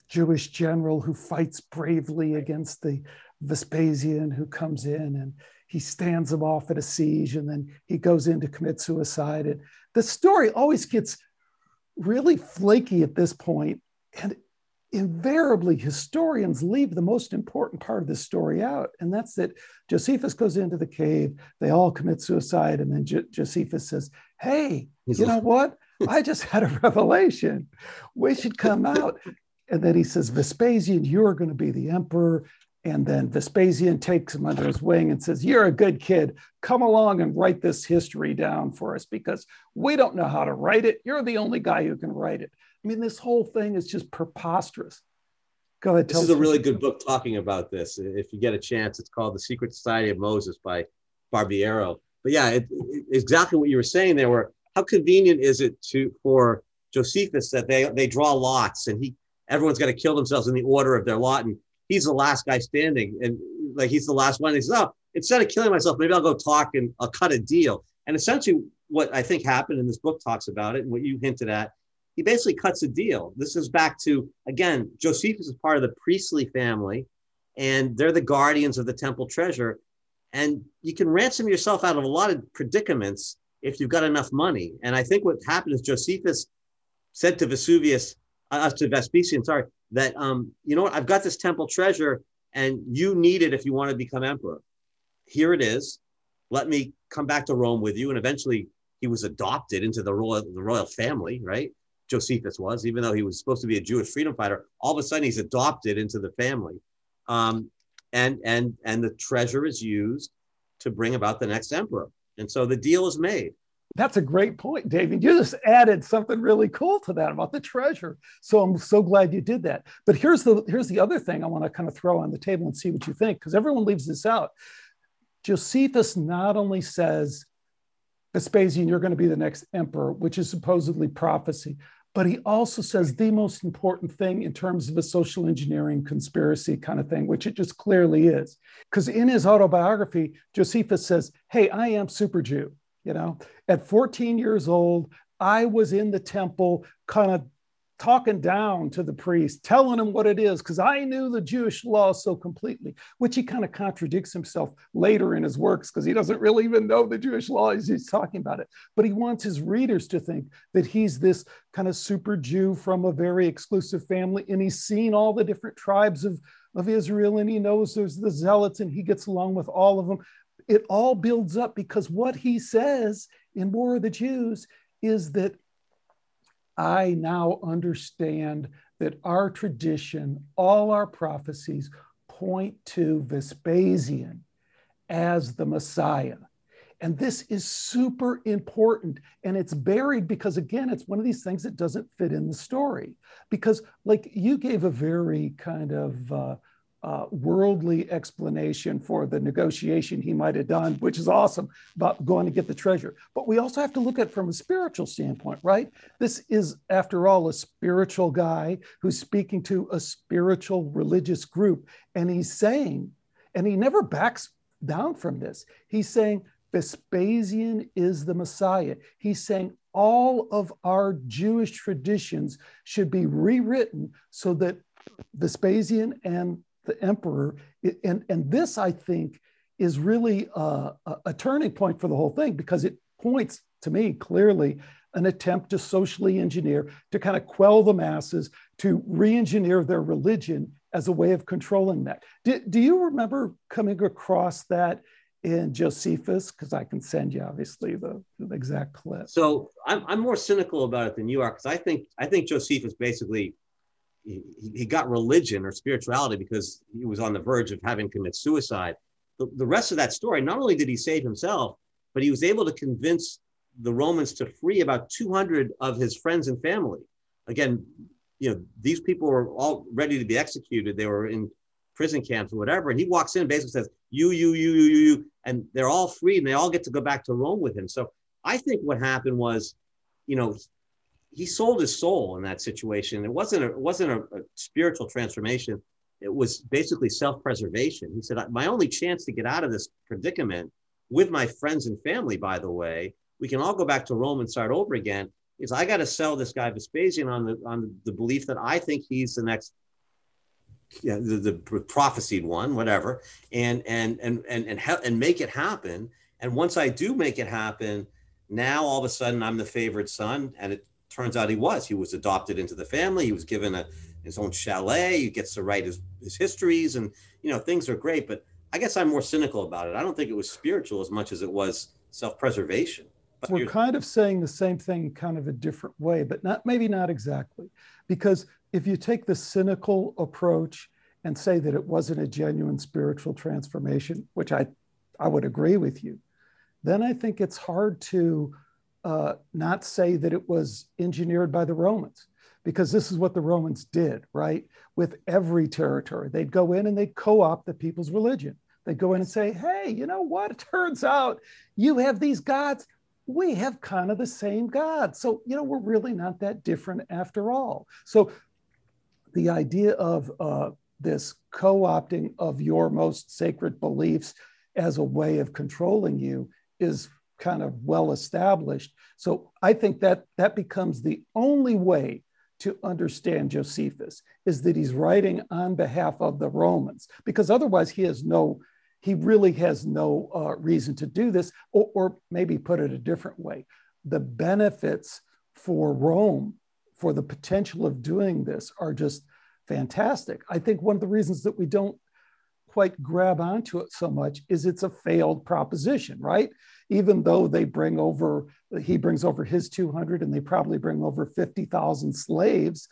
Jewish general who fights bravely against the Vespasian who comes in and he stands him off at a siege and then he goes in to commit suicide. And the story always gets really flaky at this point, and invariably historians leave the most important part of the story out, and that's that Josephus goes into the cave, they all commit suicide, and then jo- Josephus says, "Hey, you know what? I just had a revelation. We should come out." And then he says, Vespasian, you're going to be the emperor. And then Vespasian takes him under his wing and says, You're a good kid. Come along and write this history down for us because we don't know how to write it. You're the only guy who can write it. I mean, this whole thing is just preposterous. Go ahead. This is a really good book talking about this. If you get a chance, it's called The Secret Society of Moses by Barbiero. But yeah, it, it, exactly what you were saying there. Where how convenient is it to for Josephus that they they draw lots and he everyone's got to kill themselves in the order of their lot and he's the last guy standing, and like he's the last one. And he says, "Oh, instead of killing myself, maybe I'll go talk and I'll cut a deal." And essentially, what I think happened in this book talks about it, and what you hinted at, he basically cuts a deal. This is back to again, Josephus is part of the priestly family, and they're the guardians of the temple treasure. And you can ransom yourself out of a lot of predicaments if you've got enough money. And I think what happened is Josephus said to Vesuvius, uh, to Vespasian, sorry, that um, you know what, I've got this temple treasure and you need it if you want to become emperor. Here it is. Let me come back to Rome with you. And eventually he was adopted into the royal the royal family, right? Josephus was, even though he was supposed to be a Jewish freedom fighter, all of a sudden he's adopted into the family. Um, and and and the treasure is used to bring about the next emperor. And so the deal is made. That's a great point, David. You just added something really cool to that about the treasure. So I'm so glad you did that. But here's the here's the other thing I want to kind of throw on the table and see what you think, because everyone leaves this out. Josephus not only says, Vespasian, you're going to be the next emperor, which is supposedly prophecy, but he also says the most important thing in terms of a social engineering conspiracy kind of thing, which it just clearly is. Because in his autobiography, Josephus says, Hey, I am super Jew. You know, at 14 years old, I was in the temple kind of talking down to the priest, telling him what it is, because I knew the Jewish law so completely, which he kind of contradicts himself later in his works because he doesn't really even know the Jewish law as he's talking about it. But he wants his readers to think that he's this kind of super Jew from a very exclusive family, and he's seen all the different tribes of, of Israel, and he knows there's the zealots, and he gets along with all of them it all builds up because what he says in War of the Jews is that I now understand that our tradition, all our prophecies point to Vespasian as the Messiah. And this is super important. And it's buried because, again, it's one of these things that doesn't fit in the story. Because, like, you gave a very kind of uh, uh, worldly explanation for the negotiation he might have done, which is awesome about going to get the treasure. But we also have to look at from a spiritual standpoint, right? This is, after all, a spiritual guy who's speaking to a spiritual religious group. And he's saying, and he never backs down from this, he's saying, Vespasian is the Messiah. He's saying all of our Jewish traditions should be rewritten so that Vespasian and the emperor. And, and this, I think, is really a, a turning point for the whole thing because it points to me clearly an attempt to socially engineer, to kind of quell the masses, to re engineer their religion as a way of controlling that. Do, do you remember coming across that in Josephus? Because I can send you obviously the, the, exact clip. So I'm, I'm more cynical about it than you are because I think I think Josephus basically he, he got religion or spirituality because he was on the verge of having commit suicide. The, the rest of that story, not only did he save himself, but he was able to convince the Romans to free about 200 of his friends and family. Again, you know, these people were all ready to be executed. They were in prison camps or whatever. And he walks in basically says, you, you, you, you, you. And they're all free and they all get to go back to Rome with him. So I think what happened was, you know, he sold his soul in that situation. It wasn't a, it wasn't a, a spiritual transformation. it was basically self-preservation. He said, "My only chance to get out of this predicament with my friends and family, by the way, we can all go back to Rome and start over again. Is I got to sell this guy Vespasian on the on the belief that I think he's the next, yeah, the, the prophesied one, whatever, and and and and and and make it happen. And once I do make it happen, now all of a sudden I'm the favorite son, and it turns out he was. He was adopted into the family. He was given a his own chalet. He gets to write his his histories, and you know things are great. But I guess I'm more cynical about it. I don't think it was spiritual as much as it was self-preservation. But We're kind of saying the same thing, kind of a different way, but not maybe not exactly, because if you take the cynical approach and say that it wasn't a genuine spiritual transformation, which I I would agree with you, then I think it's hard to uh, not say that it was engineered by the Romans because this is what the Romans did, right? With every territory, they'd go in and they'd co opt the people's religion. They'd go in and say, hey, you know what? It turns out you have these gods. We have kind of the same God. So, you know, we're really not that different after all. So, the idea of uh, this co opting of your most sacred beliefs as a way of controlling you is kind of well established. So, I think that that becomes the only way to understand Josephus is that he's writing on behalf of the Romans, because otherwise he has no he really has no uh, reason to do this, or, or maybe put it a different way. The benefits for Rome, for the potential of doing this, are just fantastic. I think one of the reasons that we don't quite grab onto it so much is it's a failed proposition, right? Even though they bring over, he brings over his 200 and they probably bring over 50,000 slaves,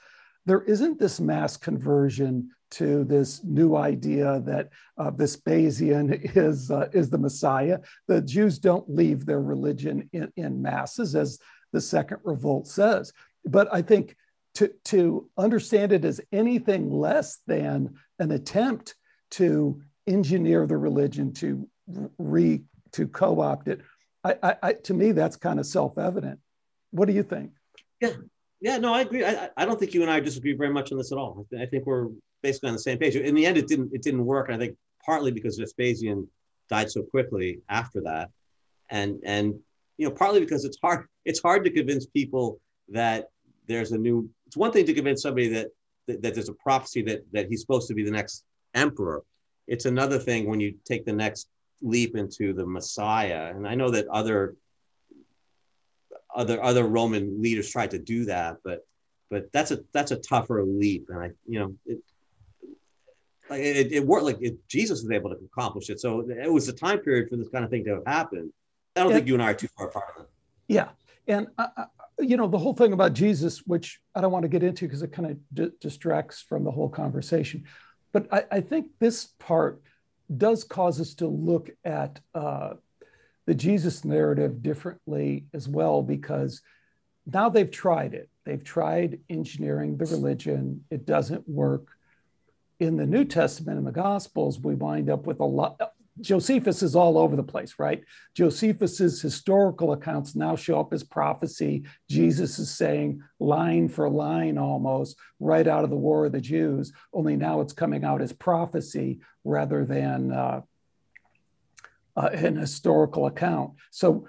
there isn't this mass conversion to this new idea that uh, Vespasian is, uh, is the Messiah. The Jews don't leave their religion in, in masses, as the Second Revolt says. But I think to, to understand it as anything less than an attempt to engineer the religion, to re to co-opt it, I, I, I to me that's kind of self-evident. What do you think? Yeah, yeah, no, I agree. I, I don't think you and I disagree very much on this at all. I think we're basically on the same page. In the end, it didn't it didn't work. I think partly because Vespasian died so quickly after that, and and you know partly because it's hard it's hard to convince people that there's a new. It's one thing to convince somebody that that, that there's a prophecy that that he's supposed to be the next emperor. It's another thing when you take the next leap into the Messiah. And I know that other other other Roman leaders tried to do that, but but that's a that's a tougher leap. And I you know it, like it, it worked like it, Jesus was able to accomplish it. So it was a time period for this kind of thing to have happened. I don't yeah. think you and I are too far apart. Yeah, and uh, uh, you know the whole thing about Jesus, which I don't want to get into because it kind of d- distracts from the whole conversation. But I, I, think this part does cause us to look at uh, the Jesus narrative differently as well because now they've tried it. They've tried engineering the religion. It doesn't work in the New Testament and the Gospels, we wind up with a lot. Josephus is all over the place, right? Josephus's historical accounts now show up as prophecy. Jesus is saying line for line almost right out of the War of the Jews, only now it's coming out as prophecy rather than uh, uh, an historical account. So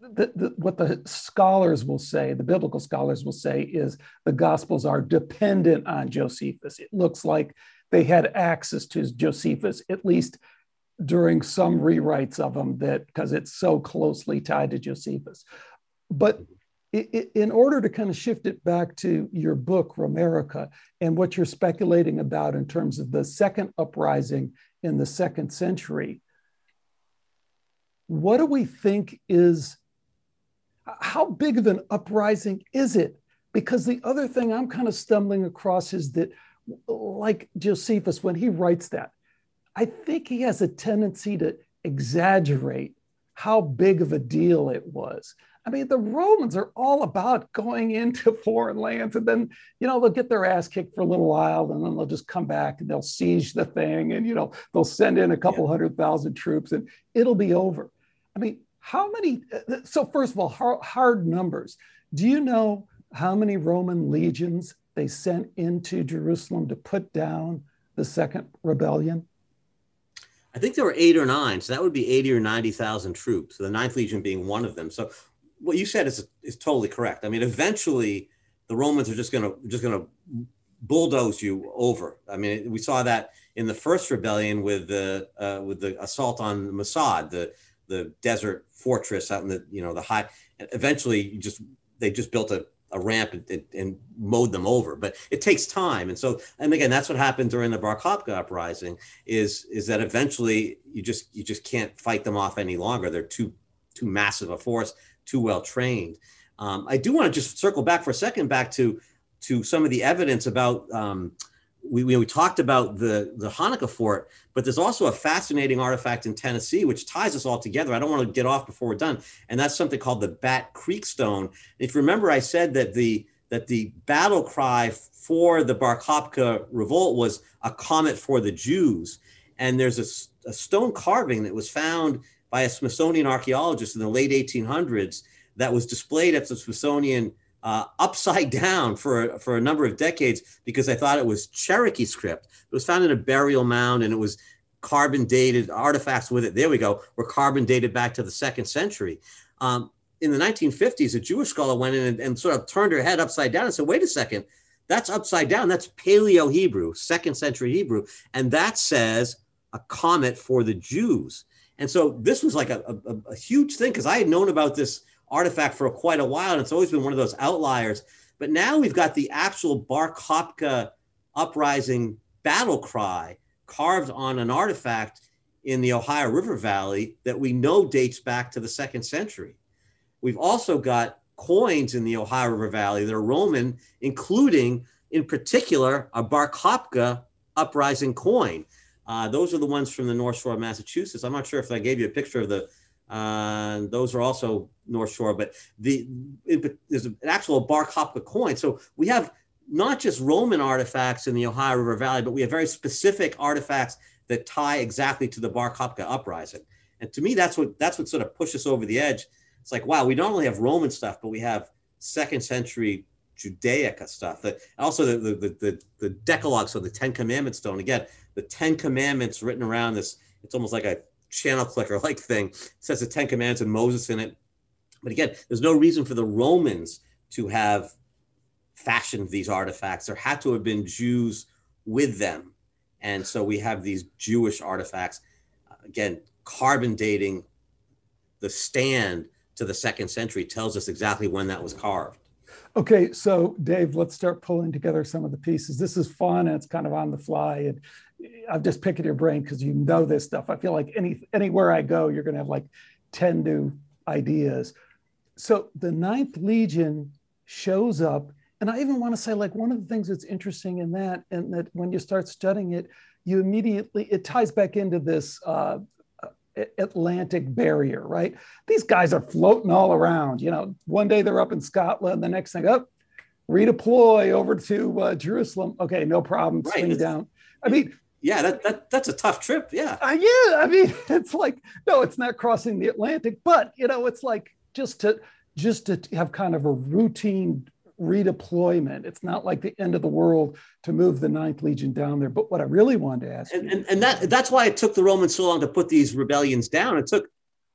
the, the, what the scholars will say, the biblical scholars will say, is the Gospels are dependent on Josephus. It looks like they had access to Josephus, at least during some rewrites of them, that because it's so closely tied to Josephus. But it, it, in order to kind of shift it back to your book, Romerica, and what you're speculating about in terms of the second uprising in the second century, what do we think is how big of an uprising is it? Because the other thing I'm kind of stumbling across is that, like Josephus, when he writes that, I think he has a tendency to exaggerate how big of a deal it was. I mean, the Romans are all about going into foreign lands and then, you know, they'll get their ass kicked for a little while and then they'll just come back and they'll siege the thing and, you know, they'll send in a couple yeah. hundred thousand troops and it'll be over. I mean, how many? So, first of all, hard numbers. Do you know how many Roman legions they sent into Jerusalem to put down the second rebellion? I think there were eight or nine, so that would be eighty or ninety thousand troops. The Ninth Legion being one of them. So what you said is is totally correct. I mean, eventually the Romans are just to just to bulldoze you over. I mean, we saw that in the first rebellion with the uh, with the assault on Masada, the the desert fortress out in the you know the high. Eventually, you just they just built a, a ramp and, and, mowed them over. But it takes time, and so and again, that's what happened during the Bar uprising. Is is that eventually you just you just can't fight them off any longer. They're too too massive a force, too well trained. Um, I do want to just circle back for a second back to to some of the evidence about um, we, we, we, talked about the, the Hanukkah fort, but there's also a fascinating artifact in Tennessee which ties us all together. I don't want to get off before we're done, and that's something called the Bat Creek Stone. If you remember, I said that the that the battle cry for the Bar Kokhba revolt was a comet for the Jews, and there's a, a stone carving that was found by a Smithsonian archaeologist in the late 1800s that was displayed at the Smithsonian uh, upside down for, for a number of decades because I thought it was Cherokee script. It was found in a burial mound and it was carbon dated artifacts with it. There we go. Were carbon dated back to the second century. Um, in the 1950s, a Jewish scholar went in and, and, sort of turned her head upside down and said, wait a second, that's upside down. That's Paleo Hebrew, second century Hebrew. And that says a comet for the Jews. And so this was like a, a, a huge thing because I had known about this artifact for quite a while, and it's always been one of those outliers. But now we've got the actual Bar Kokhba uprising battle cry carved on an artifact in the Ohio River Valley that we know dates back to the second century. We've also got coins in the Ohio River Valley that are Roman, including, in particular, a Bar Kokhba uprising coin. Uh, those are the ones from the North Shore of Massachusetts. I'm not sure if I gave you a picture of the uh, those are also North Shore, but the it, there's an actual Bar Kokhba coin. So we have not just Roman artifacts in the Ohio River Valley, but we have very specific artifacts that tie exactly to the Bar Kokhba uprising. And to me, that's what that's what sort of pushes over the edge. It's like, wow, we not only have Roman stuff, but we have second century Judaica stuff. The, also, the, the, the, the Decalogue, so the Ten Commandments stone. Again, the Ten Commandments written around this, it's almost like a channel clicker like thing. It says the Ten Commandments and Moses in it. But again, there's no reason for the Romans to have fashioned these artifacts. There had to have been Jews with them. And so we have these Jewish artifacts. Again, carbon dating the stand to the second century tells us exactly when that was carved. Okay, so Dave, let's start pulling together some of the pieces. This is fun and it's kind of on the fly. And I'm just picking your brain because you know this stuff. I feel like any anywhere I go, you're going to have like 10 new ideas. So the Ninth Legion shows up, and I even want to say like one of the things that's interesting in that, and that when you start studying it, you immediately it ties back into this uh, Atlantic barrier, right? These guys are floating all around. You know, one day they're up in Scotland, the next thing up, oh, redeploy over to uh, Jerusalem. Okay, no problem. Right. Swing down. I mean, yeah, that, that that's a tough trip. Yeah. Uh, yeah. I mean, it's like, no, it's not crossing the Atlantic, but you know, it's like just to just to have kind of a routine redeployment. It's not like the end of the world to move the Ninth Legion down there. But what I really wanted to ask and, and, and that that's why it took the Romans so long to put these rebellions down. It took,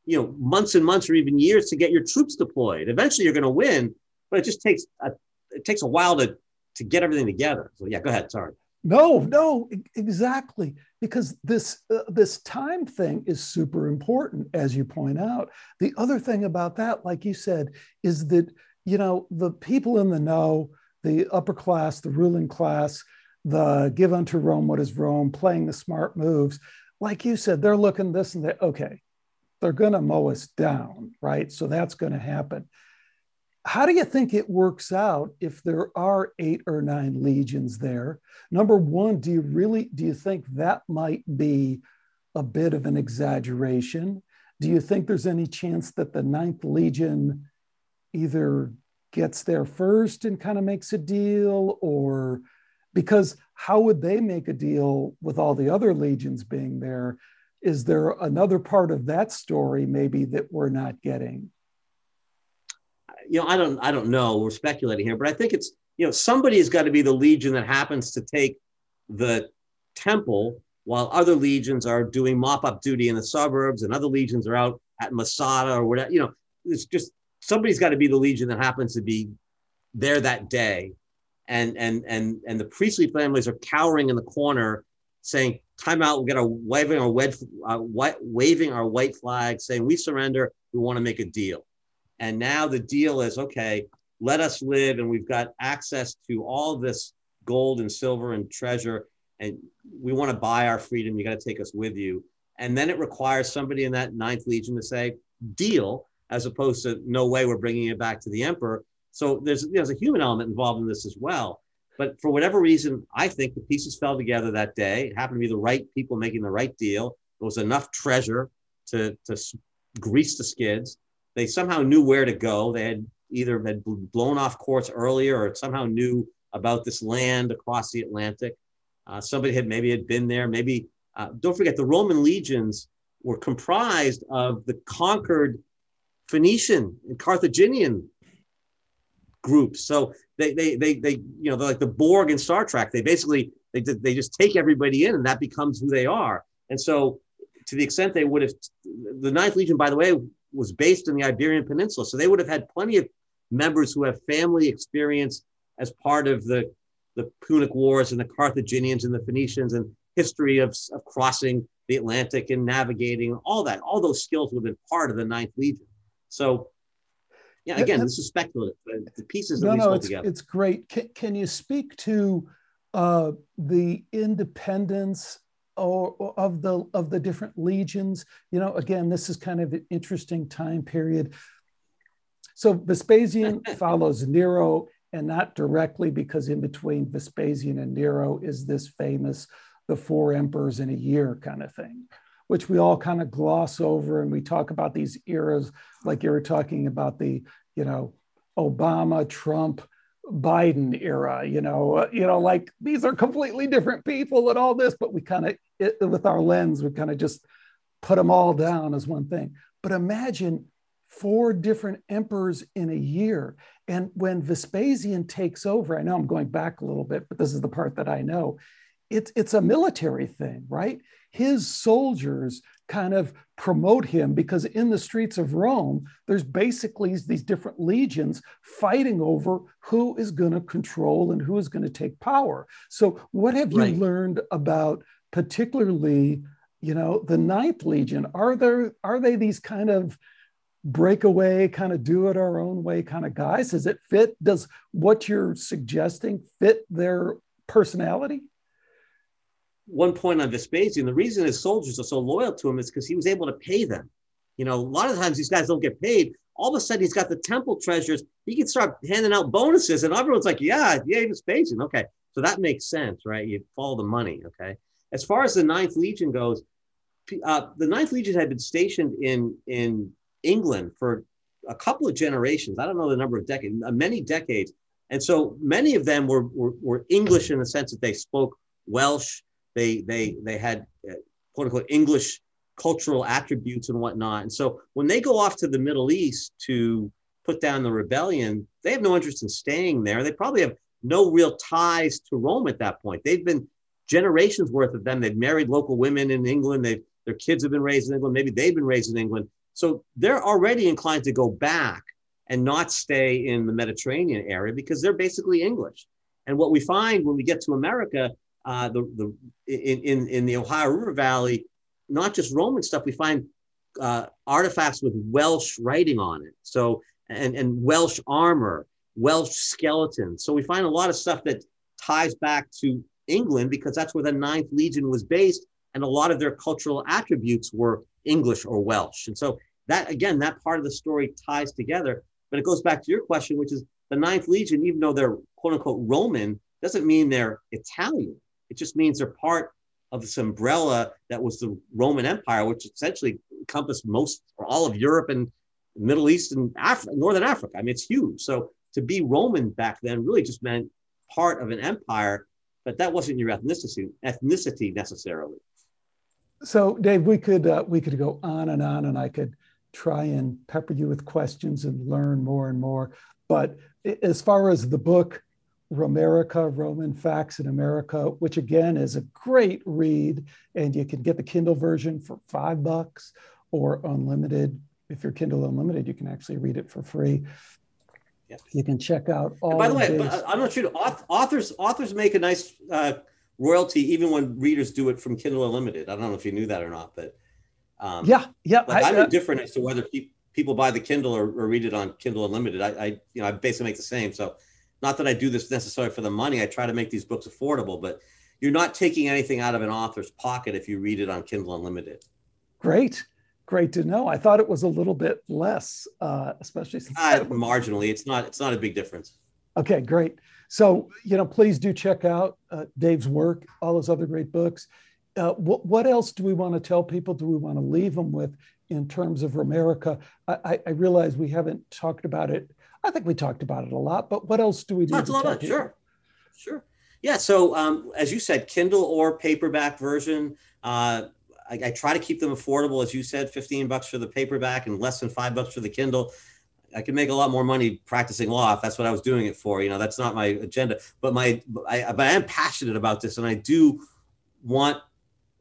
you know, months and months or even years to get your troops deployed. Eventually you're going to win, but it just takes a, it takes a while to to get everything together. So yeah, go ahead. Sorry. No, no, exactly. Because this uh, this time thing is super important, as you point out. The other thing about that, like you said, is that you know the people in the know, the upper class, the ruling class, the give unto Rome what is Rome, playing the smart moves. Like you said, they're looking this and that. Okay, they're going to mow us down, right? So that's going to happen how do you think it works out if there are eight or nine legions there? Number one, do you really do you think that might be a bit of an exaggeration? Do you think there's any chance that the ninth legion either gets there first and kind of makes a deal, or because how would they make a deal with all the other legions being there? Is there another part of that story maybe that we're not getting? You know, I don't, I don't know. We're speculating here, but I think it's, you know, somebody has got to be the legion that happens to take the temple while other legions are doing mop up duty in the suburbs and other legions are out at Masada or whatever. You know, it's just somebody's got to be the legion that happens to be there that day. And and and and the priestly families are cowering in the corner saying, time out, we got to waving our uh, white, waving our white flag, saying we surrender, we want to make a deal. And now the deal is okay, let us live, and we've got access to all this gold and silver and treasure, and we want to buy our freedom. You got to take us with you. And then it requires somebody in that Ninth Legion to say, deal, as opposed to no way, we're bringing it back to the emperor. So there's there's a human element involved in this as well. But for whatever reason, I think the pieces fell together that day. It happened to be the right people making the right deal. There was enough treasure to, to grease the skids. They somehow knew where to go. They had either had blown off course earlier or somehow knew about this land across the Atlantic. Uh, somebody had maybe had been there. Maybe uh, don't forget the Roman legions were comprised of the conquered Phoenician and Carthaginian groups. So they, they, they, they, you know, they're like the Borg in Star Trek. They basically, they, they just take everybody in and that becomes who they are. And so to the extent they would have, the Ninth Legion, by the way, was based in the Iberian Peninsula. So they would have had plenty of members who have family experience as part of the, the Punic Wars and the Carthaginians and the Phoenicians and history of, of crossing the Atlantic and navigating, all that, all those skills would have been part of the Ninth Legion. So yeah, again, this is speculative. But the pieces no, no, it's, together. it's great. Can, can you speak to uh, the independence or, or, of the of the different legions? You know, again, this is kind of an interesting time period. So Vespasian follows Nero, and not directly because in between Vespasian and Nero is this famous the four emperors in a year kind of thing which we all kind of gloss over and we talk about these eras like you were talking about the you know obama trump biden era you know uh, you know like these are completely different people and all this but we kind of with our lens we kind of just put them all down as one thing. But imagine four different emperors in a year. And when vespasian takes over i know i'm going back a little bit but this is the part that i know. It's it's a military thing right? His soldiers kind of promote him because in the streets of Rome, there's basically these different legions fighting over who is going to control and who is going to take power. So, what have right. you learned about particularly, you know, the Ninth Legion? Are there are they these kind of breakaway, kind of do it our own way kind of guys? Does it fit? Does what you're suggesting fit their personality? One point on Vespasian, the reason his soldiers are so loyal to him is because he was able to pay them. You know, a lot of times these guys don't get paid. All of a sudden, he's got the temple treasures. He can start handing out bonuses, and everyone's like, "Yeah, yeah, Vespasian." Okay, so that makes sense, right? You follow the money. Okay. As far as the Ninth Legion goes, uh, the Ninth Legion had been stationed in in England for a couple of generations. I don't know the number of decades, uh, many decades, and so many of them were, were, were English in the sense that they spoke Welsh they they they had uh, quote unquote English cultural attributes and whatnot. And so when they go off to the Middle East to put down the rebellion, they have no interest in staying there. They probably have no real ties to Rome at that point. They've been generations worth of them. They've married local women in England. They've, their kids have been raised in England. Maybe they've been raised in England. So they're already inclined to go back and not stay in the Mediterranean area because they're basically English. And what we find when we get to America uh, the, the in, in, in the Ohio River Valley, not just Roman stuff, we find uh, artifacts with Welsh writing on it. So, and, and Welsh armor, Welsh skeletons. So we find a lot of stuff that ties back to England because that's where the Ninth Legion was based. And a lot of their cultural attributes were English or Welsh. And so that, again, that part of the story ties together. But it goes back to your question, which is the Ninth Legion, even though they're quote unquote Roman, doesn't mean they're Italian. It just means they're part of this umbrella that was the Roman Empire, which essentially encompassed most or all of Europe and Middle East and Africa, Northern Africa. I mean, it's huge. So to be Roman back then really just meant part of an empire, but that wasn't your ethnicity ethnicity necessarily. So, Dave, we could uh, we could go on and on, and I could try and pepper you with questions and learn more and more. But as far as the book, Romerica, Roman Facts in America, which again is a great read. And you can get the Kindle version for five bucks or unlimited. If you're Kindle Unlimited, you can actually read it for free. Yeah. You can check out all. And by the way, I'm not sure authors authors make a nice uh, royalty even when readers do it from Kindle Unlimited. I don't know if you knew that or not, but um, yeah, yeah. Like I, am indifferent as to whether pe- people buy the Kindle or, or, read it on Kindle Unlimited. I, I, you know, I basically make the same. So, not that I do this necessarily for the money. I try to make these books affordable, but you're not taking anything out of an author's pocket if you read it on Kindle Unlimited. Great, great to know. I thought it was a little bit less, uh, especially since uh, marginally. It's not. It's not a big difference. Okay, great. So, you know, please do check out uh, Dave's work, all his other great books. Uh, what, what else do we want to tell people? Do we want to leave them with in terms of Romerica? I, I, realize we haven't talked about it. I think we talked about it a lot, but what else do we need to talk Sure, sure. Yeah. So um, as you said, Kindle or paperback version. Uh, I, I, try to keep them affordable, as you said, 15 bucks for the paperback and less than five bucks for the Kindle. I could make a lot more money practicing law if that's what I was doing it for. You know, that's not my agenda, but my, I, but I am passionate about this, and I do want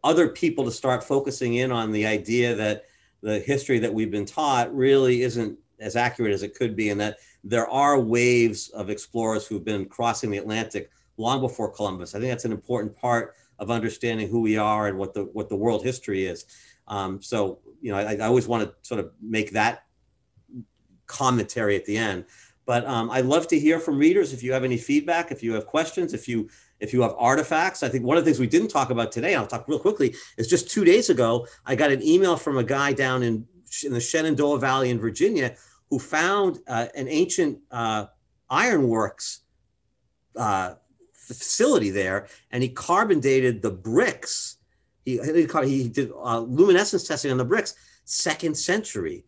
other people to start focusing in on the idea that the history that we've been taught really isn't as accurate as it could be, and that there are waves of explorers who've been crossing the Atlantic long before Columbus. I think that's an important part of understanding who we are and what the what the world history is. Um, so you know, I, I, always want to sort of make that commentary at the end. But um, I'd love to hear from readers if you have any feedback, if you have questions, if you if you have artifacts. I think one of the things we didn't talk about today, I'll talk real quickly, is just two days ago, I got an email from a guy down in, in the Shenandoah Valley in Virginia who found uh, an ancient uh, ironworks uh, facility there, and he carbon dated the bricks. He, he did uh, luminescence testing on the bricks, second century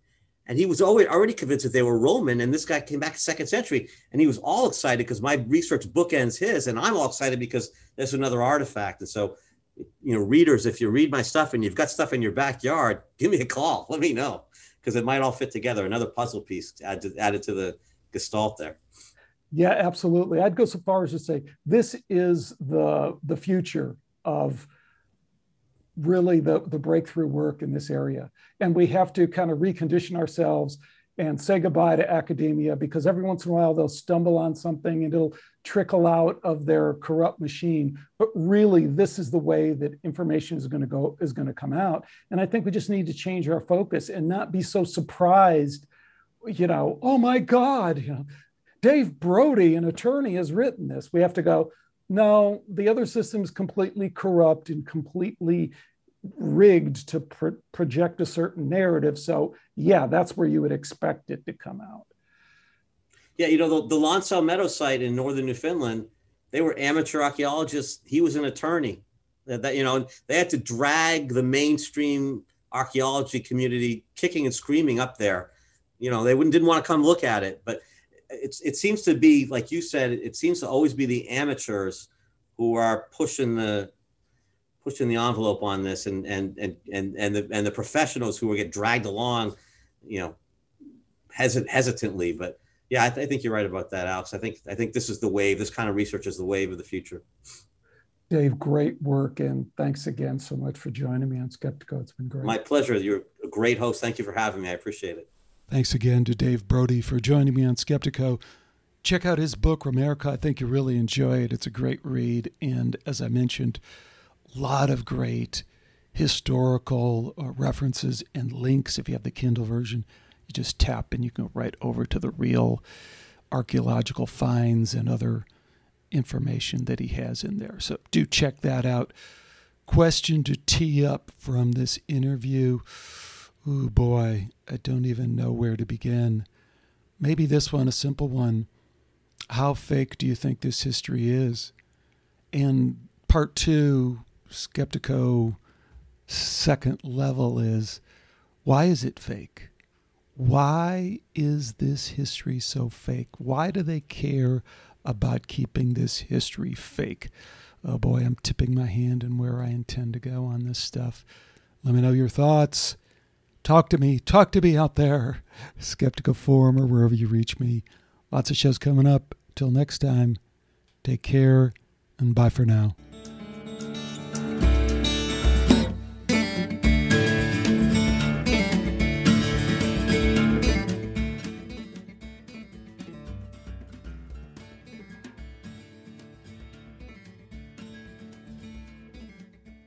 and he was already already convinced that they were Roman. And this guy came back second century, and he was all excited because my research bookends his, and I'm all excited because there's another artifact. And so, you know, readers, if you read my stuff and you've got stuff in your backyard, give me a call. Let me know because it might all fit together. Another puzzle piece added added to the gestalt there. Yeah, absolutely. I'd go so far as to say this is the the future of really the, the breakthrough work in this area. And we have to kind of recondition ourselves and say goodbye to academia because every once in a while they'll stumble on something and it'll trickle out of their corrupt machine. But really, this is the way that information is going to go, is going to come out. And I think we just need to change our focus and not be so surprised, you know, oh my God, you know, Dave Brody, an attorney, has written this. We have to go, no, the other system is completely corrupt and completely rigged to pro- project a certain narrative. So, yeah, that's where you would expect it to come out. Yeah, you know, the, the L'Anse aux Meadow site in northern Newfoundland, they were amateur archaeologists. He was an attorney. That, that you know, they had to drag the mainstream archaeology community kicking and screaming up there. You know, they wouldn't didn't want to come look at it, but it's it seems to be like you said it seems to always be the amateurs who are pushing the pushing the envelope on this and and and and and the and the professionals who will get dragged along you know hesit- hesitantly but yeah I, th- I, think you're right about that alex i think i think this is the wave this kind of research is the wave of the future dave great work and thanks again so much for joining me on Skeptiko it's been great my pleasure you're a great host thank you for having me i appreciate it Thanks again to Dave Brody for joining me on Skeptiko. Check out his book, Romerica. I think you really enjoy it. It's a great read. And as I mentioned, a lot of great historical uh, references and links. If you have the Kindle version, you just tap and you go right over to the real archaeological finds and other information that he has in there. So do check that out. Question to tee up from this interview. Oh boy, I don't even know where to begin. Maybe this one, a simple one. How fake do you think this history is? And part two, Skeptiko second level is why is it fake? Why is this history so fake? Why do they care about keeping this history fake? Oh boy, I'm tipping my hand in where I intend to go on this stuff. Let me know your thoughts. Talk to me. Talk to me out there. Skeptiko Forum or wherever you reach me. Lots of shows coming up. Till next time, Take care and bye for now.